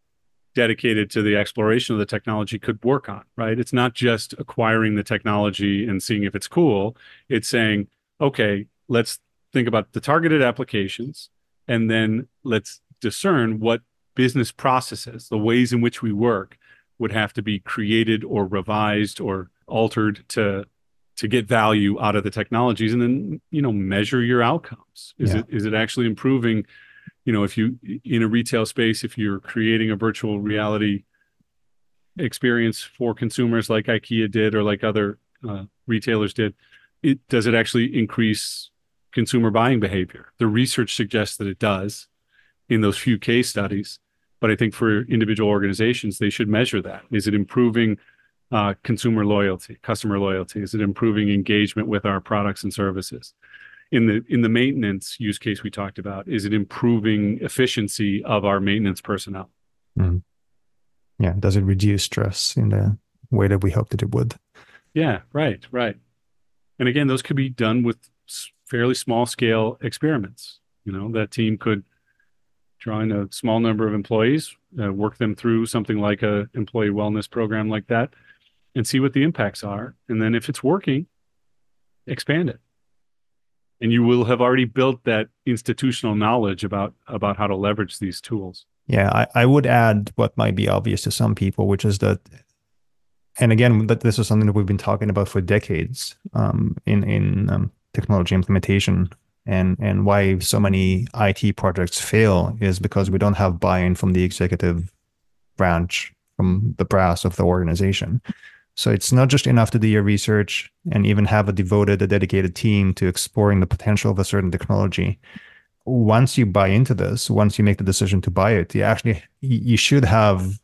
dedicated to the exploration of the technology could work on, right? It's not just acquiring the technology and seeing if it's cool. It's saying, okay, let's think about the targeted applications and then let's discern what business processes, the ways in which we work would have to be created or revised or altered to to get value out of the technologies and then you know measure your outcomes. Is yeah. it is it actually improving you know if you in a retail space if you're creating a virtual reality experience for consumers like ikea did or like other uh, retailers did it does it actually increase consumer buying behavior? The research suggests that it does in those few case studies but i think for individual organizations they should measure that. Is it improving consumer loyalty customer loyalty? Is it improving engagement with our products and services? In the in the maintenance use case we talked about is it improving efficiency of our maintenance personnel? Mm. yeah does it reduce stress in the way that we hoped that it would? Yeah right right. And again those could be done with fairly small scale experiments. You know that team could draw in a small number of employees uh, work them through something like a employee wellness program like that and see what the impacts are. And then if it's working expand it. And you will have already built that institutional knowledge about about how to leverage these tools. Yeah i, I would add what might be obvious to some people which is that and again that this is something that we've been talking about for decades um, in in um, technology implementation. And and why so many IT projects fail is because we don't have buy-in from the executive branch from the brass of the organization so it's not just enough to do your research and even have a devoted, a dedicated team to exploring the potential of a certain technology. Once you buy into this, once you make the decision to buy it, you actually you should have,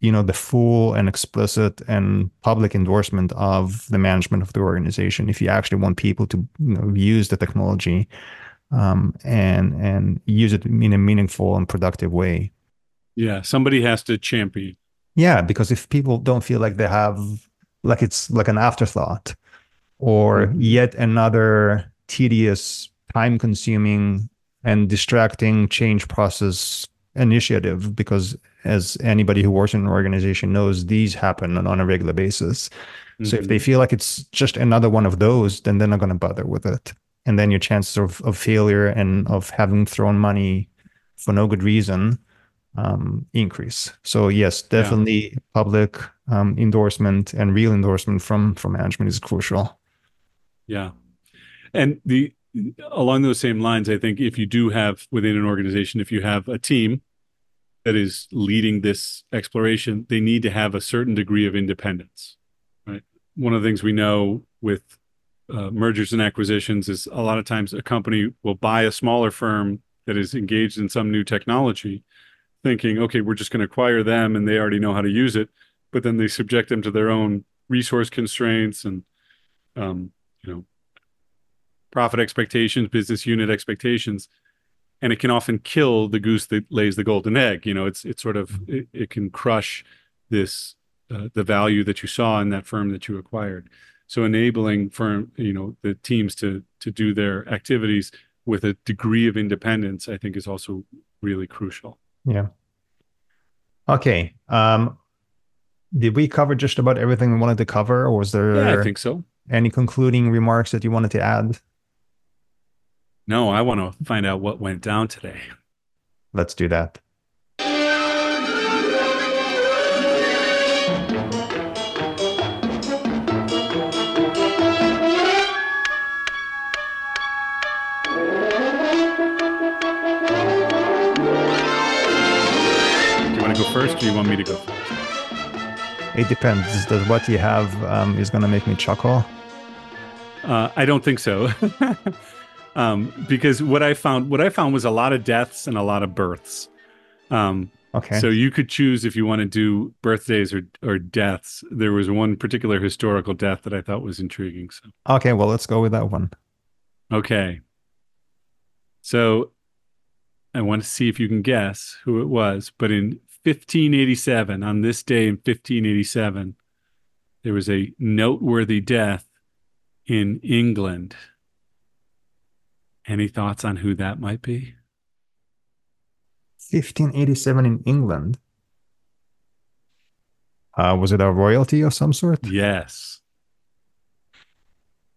you know, the full and explicit and public endorsement of the management of the organization. If you actually want people to you know, use the technology um, and and use it in a meaningful and productive way. Yeah, somebody has to champion yeah, because if people don't feel like they have, like it's like an afterthought or mm-hmm. yet another tedious, time consuming, and distracting change process initiative, because as anybody who works in an organization knows, these happen on a regular basis. Mm-hmm. So if they mm-hmm. feel like it's just another one of those, then they're not going to bother with it. And then your chances of, of failure and of having thrown money for no good reason um, increase. So yes, definitely yeah. public um, endorsement and real endorsement from from management is crucial. Yeah, and the along those same lines, I think if you do have within an organization, if you have a team that is leading this exploration, they need to have a certain degree of independence. Right. One of the things we know with uh, mergers and acquisitions is a lot of times a company will buy a smaller firm that is engaged in some new technology thinking, okay, we're just going to acquire them and they already know how to use it. But then they subject them to their own resource constraints and, um, you know, profit expectations, business unit expectations. And it can often kill the goose that lays the golden egg. You know, it's, it's sort of, mm-hmm. it, it can crush this, uh, the value that you saw in that firm that you acquired. So enabling firm, you know, the teams to, to do their activities with a degree of independence, I think is also really crucial. Yeah. Okay. Um, did we cover just about everything we wanted to cover, or was there? Yeah, I think so. Any concluding remarks that you wanted to add? No, I want to find out what went down today. Let's do that. Want me to go first? It depends. Does what you have um, is going to make me chuckle? Uh, I don't think so. um, because what I found what I found was a lot of deaths and a lot of births. Um, Okay. So you could choose if you want to do birthdays or or deaths. There was one particular historical death that I thought was intriguing. So okay, well, let's go with that one. okay. So I want to see if you can guess who it was. But in 1587, on this day in 1587, there was a noteworthy death in England. Any thoughts on who that might be? 1587 in England. Uh, was it a royalty of some sort? Yes.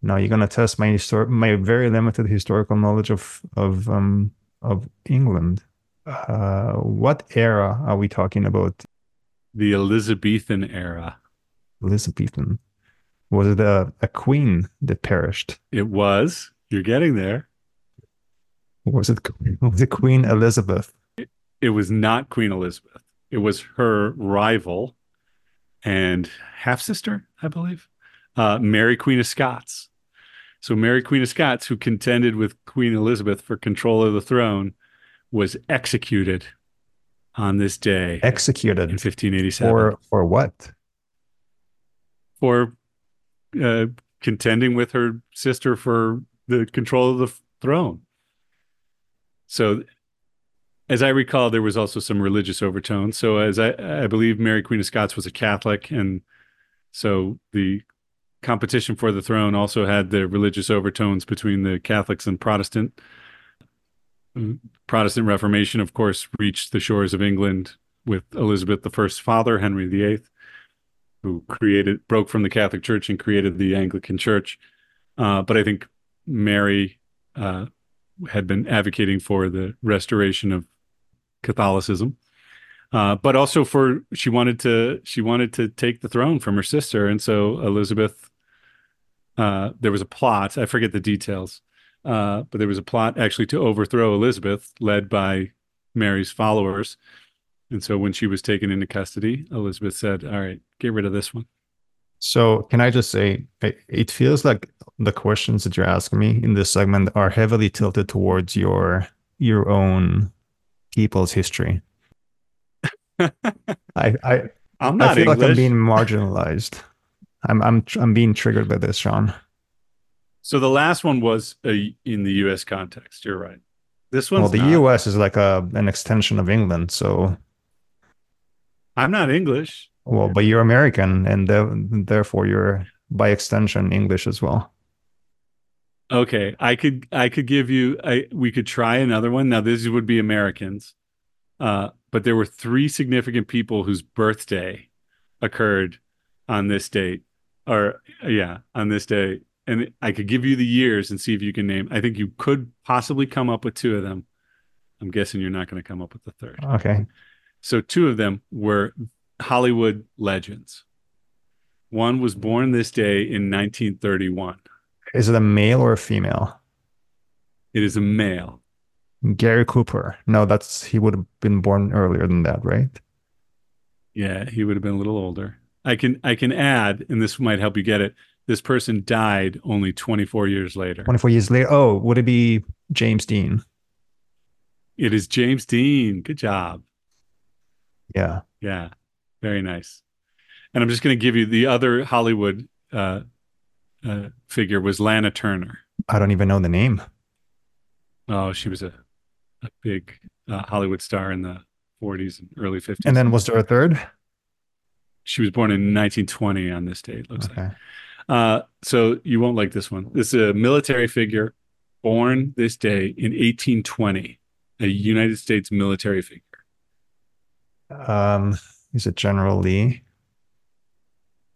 Now you're gonna test my histor- my very limited historical knowledge of of um of England. Uh, what era are we talking about? The Elizabethan era. Elizabethan. Was it a, a queen that perished? It was. You're getting there. Was it was it Queen Elizabeth? It was not Queen Elizabeth. It was her rival and half sister, I believe, uh, Mary Queen of Scots. So Mary Queen of Scots, who contended with Queen Elizabeth for control of the throne, was executed on this day Executed in 1587 for for what? for uh, contending with her sister for the control of the throne. So, as I recall, there was also some religious overtones. So, as I, I believe Mary Queen of Scots was a Catholic, and so the competition for the throne also had the religious overtones between the Catholics and Protestant. Protestant Reformation, of course, reached the shores of England with Elizabeth I's father, Henry VIII who created broke from the Catholic Church and created the Anglican Church. Uh, but I think Mary uh, had been advocating for the restoration of Catholicism, uh, but also for she wanted to she wanted to take the throne from her sister, and so Elizabeth. Uh, there was a plot. I forget the details, uh, but there was a plot actually to overthrow Elizabeth, led by Mary's followers. And so when she was taken into custody, Elizabeth said, All right, get rid of this one. So can I just say, it, feels like the questions that you're asking me in this segment are heavily tilted towards your your own people's history. I I I'm not I feel English. like I'm being marginalized. I'm I'm I'm being triggered by this, Sean. So the last one was a, in the US context. You're right. This one. Well, the not. U.S. is like a an extension of England, so I'm not English. well, but you're American, and the, therefore you're by extension English as well. Okay, I could I could give you I we could try another one. Now this would be Americans. Uh, but there were three significant people whose birthday occurred on this date or yeah, on this day. And I could give you the years and see if you can name. I think you could possibly come up with two of them. I'm guessing you're not going to come up with the third. Okay, So two of them were Hollywood legends. One was born this day in 1931. is it a male or a female? It is a male. Gary Cooper. No, that's he would have been born earlier than that, right? Yeah, he would have been a little older. I can I can add, and this might help you get it. This person died only 24 years later. 24 years later. Oh, would it be James Dean? It is James Dean. Good job. Yeah. Yeah, very nice. And I'm just going to give you the other Hollywood uh, uh, figure was Lana Turner. I don't even know the name. Oh, she was a, a big uh, Hollywood star in the 40s and early 50s. And then was there a third? she was born in 1920 on this date. Looks like. Uh, so you won't like this one. This is a military figure born this day in 1820, a United States military figure. Um, is it General Lee?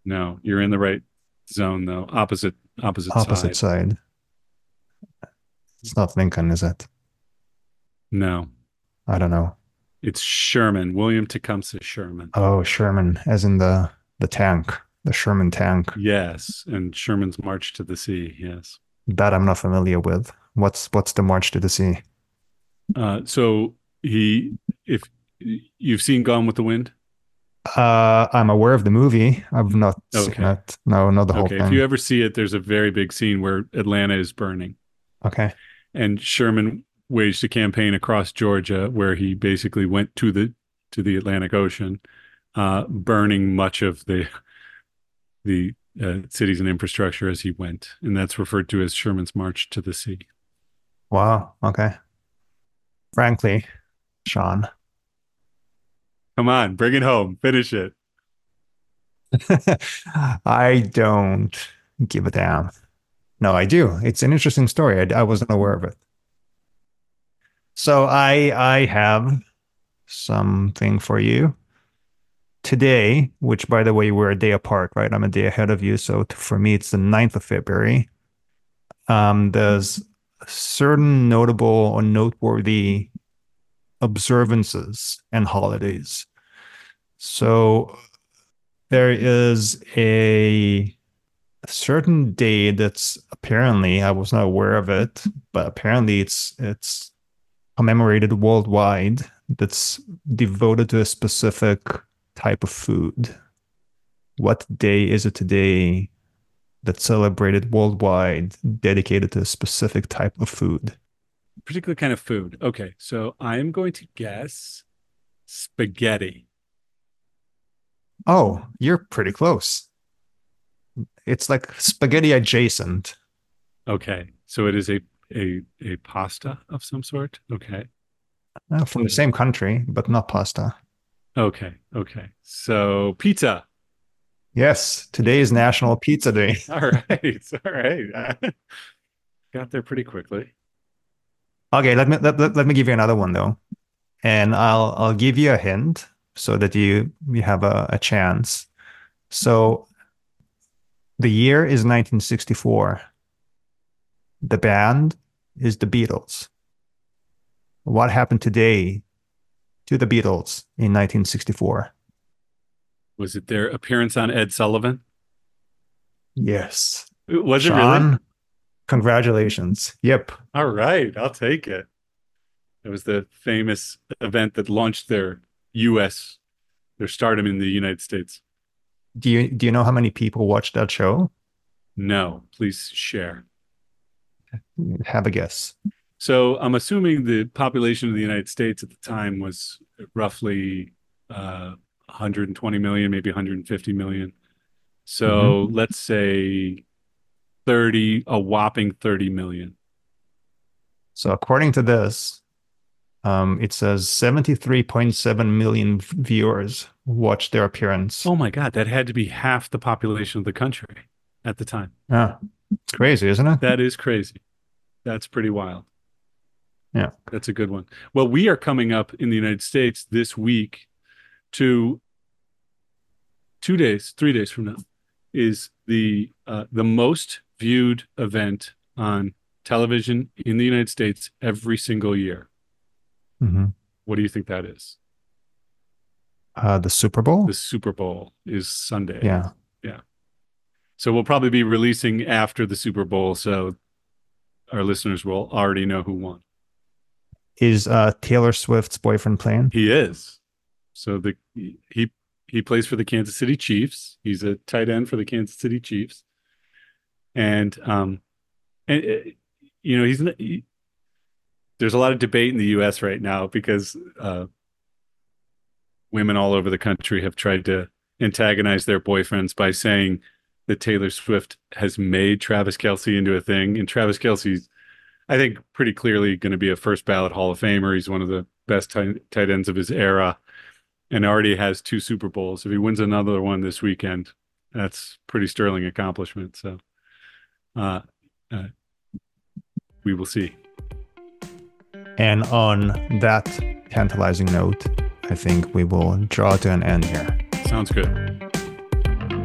No, you're in the right zone though. Opposite, opposite, Opposite side. side. It's not Lincoln, is it? No, I don't know. it's Sherman, William Tecumseh Sherman. Oh, Sherman, as in the the tank, the Sherman tank. Yes, and Sherman's March to the Sea. Yes. That I'm not familiar with. What's what's the March to the Sea? Uh, so he, if you've seen Gone with the Wind, Uh, I'm aware of the movie. I've not seen Okay. it. No, not the whole okay. thing. If you ever see it, there's a very big scene where Atlanta is burning. Okay. and Sherman waged a campaign across Georgia where he basically went to the to the Atlantic Ocean, uh, burning much of the the uh, cities and infrastructure as he went, and that's referred to as Sherman's March to the Sea. Wow. Okay. Frankly, Sean. Come on, bring it home. Finish it. I don't give a damn. No, I do. It's an interesting story. I, I wasn't aware of it. So I I have something for you today, which by the way, we're a day apart, right? I'm a day ahead of you. So for me, it's the 9th of February. Um, there's certain notable or noteworthy observances and holidays. So there is a certain day that's apparently I was not aware of it, but apparently it's it's commemorated worldwide that's devoted to a specific type of food. What day is it today that's celebrated worldwide dedicated to a specific type of food? Particular kind of food. Okay, so I am going to guess spaghetti. Oh, you're pretty close. It's like spaghetti adjacent. Okay, so it is a a a pasta of some sort. Okay. Uh, from the same country, but not pasta. Okay. Okay. So pizza. Yes, today is National Pizza Day. All right. All right. Got there pretty quickly. Okay, let me let, let, let me give you another one though. And I'll I'll give you a hint so that you you have a, a chance. So the year is 1964. The band is the Beatles. What happened today to the Beatles in 1964? Was it their appearance on Ed Sullivan? Yes. Was Sean, it really? Congratulations. Yep. All right, I'll take it. It was the famous event that launched their U.S. their stardom in the United States. Do you do you know how many people watched that show? No, please share. Have a guess. So I'm assuming the population of the United States at the time was roughly uh, 120 million, maybe 150 million. So mm-hmm. let's say 30, a whopping 30 million. So according to this, um, it says 73.7 million viewers watched their appearance. Oh my God, that had to be half the population of the country at the time. Yeah, it's crazy, isn't it? That is crazy. That's pretty wild. Yeah. That's a good one. Well, we are coming up in the United States this week to two days, three days from now, is the uh, the most viewed event on television in the United States every single year. Mm-hmm. What do you think that is? Uh, the Super Bowl. The Super Bowl is Sunday. Yeah. Yeah. So we'll probably be releasing after the Super Bowl, so our listeners will already know who won is uh, Taylor Swift's boyfriend playing? He is. So the he he plays for the Kansas City Chiefs. He's a tight end for the Kansas City Chiefs, and um, and uh, you know he's he, there's a lot of debate in the U.S. right now because uh, women all over the country have tried to antagonize their boyfriends by saying that Taylor Swift has made Travis Kelce into a thing, and Travis Kelce's I think pretty clearly going to be a first ballot Hall of Famer. He's one of the best tight, tight ends of his era and already has two Super Bowls. If he wins another one this weekend, that's pretty sterling accomplishment. So uh, uh, we will see. And on that tantalizing note, I think we will draw to an end here. Sounds good.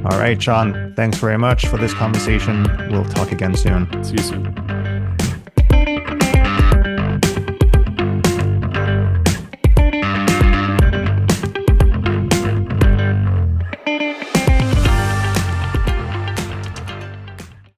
All right, Sean, thanks very much for this conversation. We'll talk again soon. See you soon.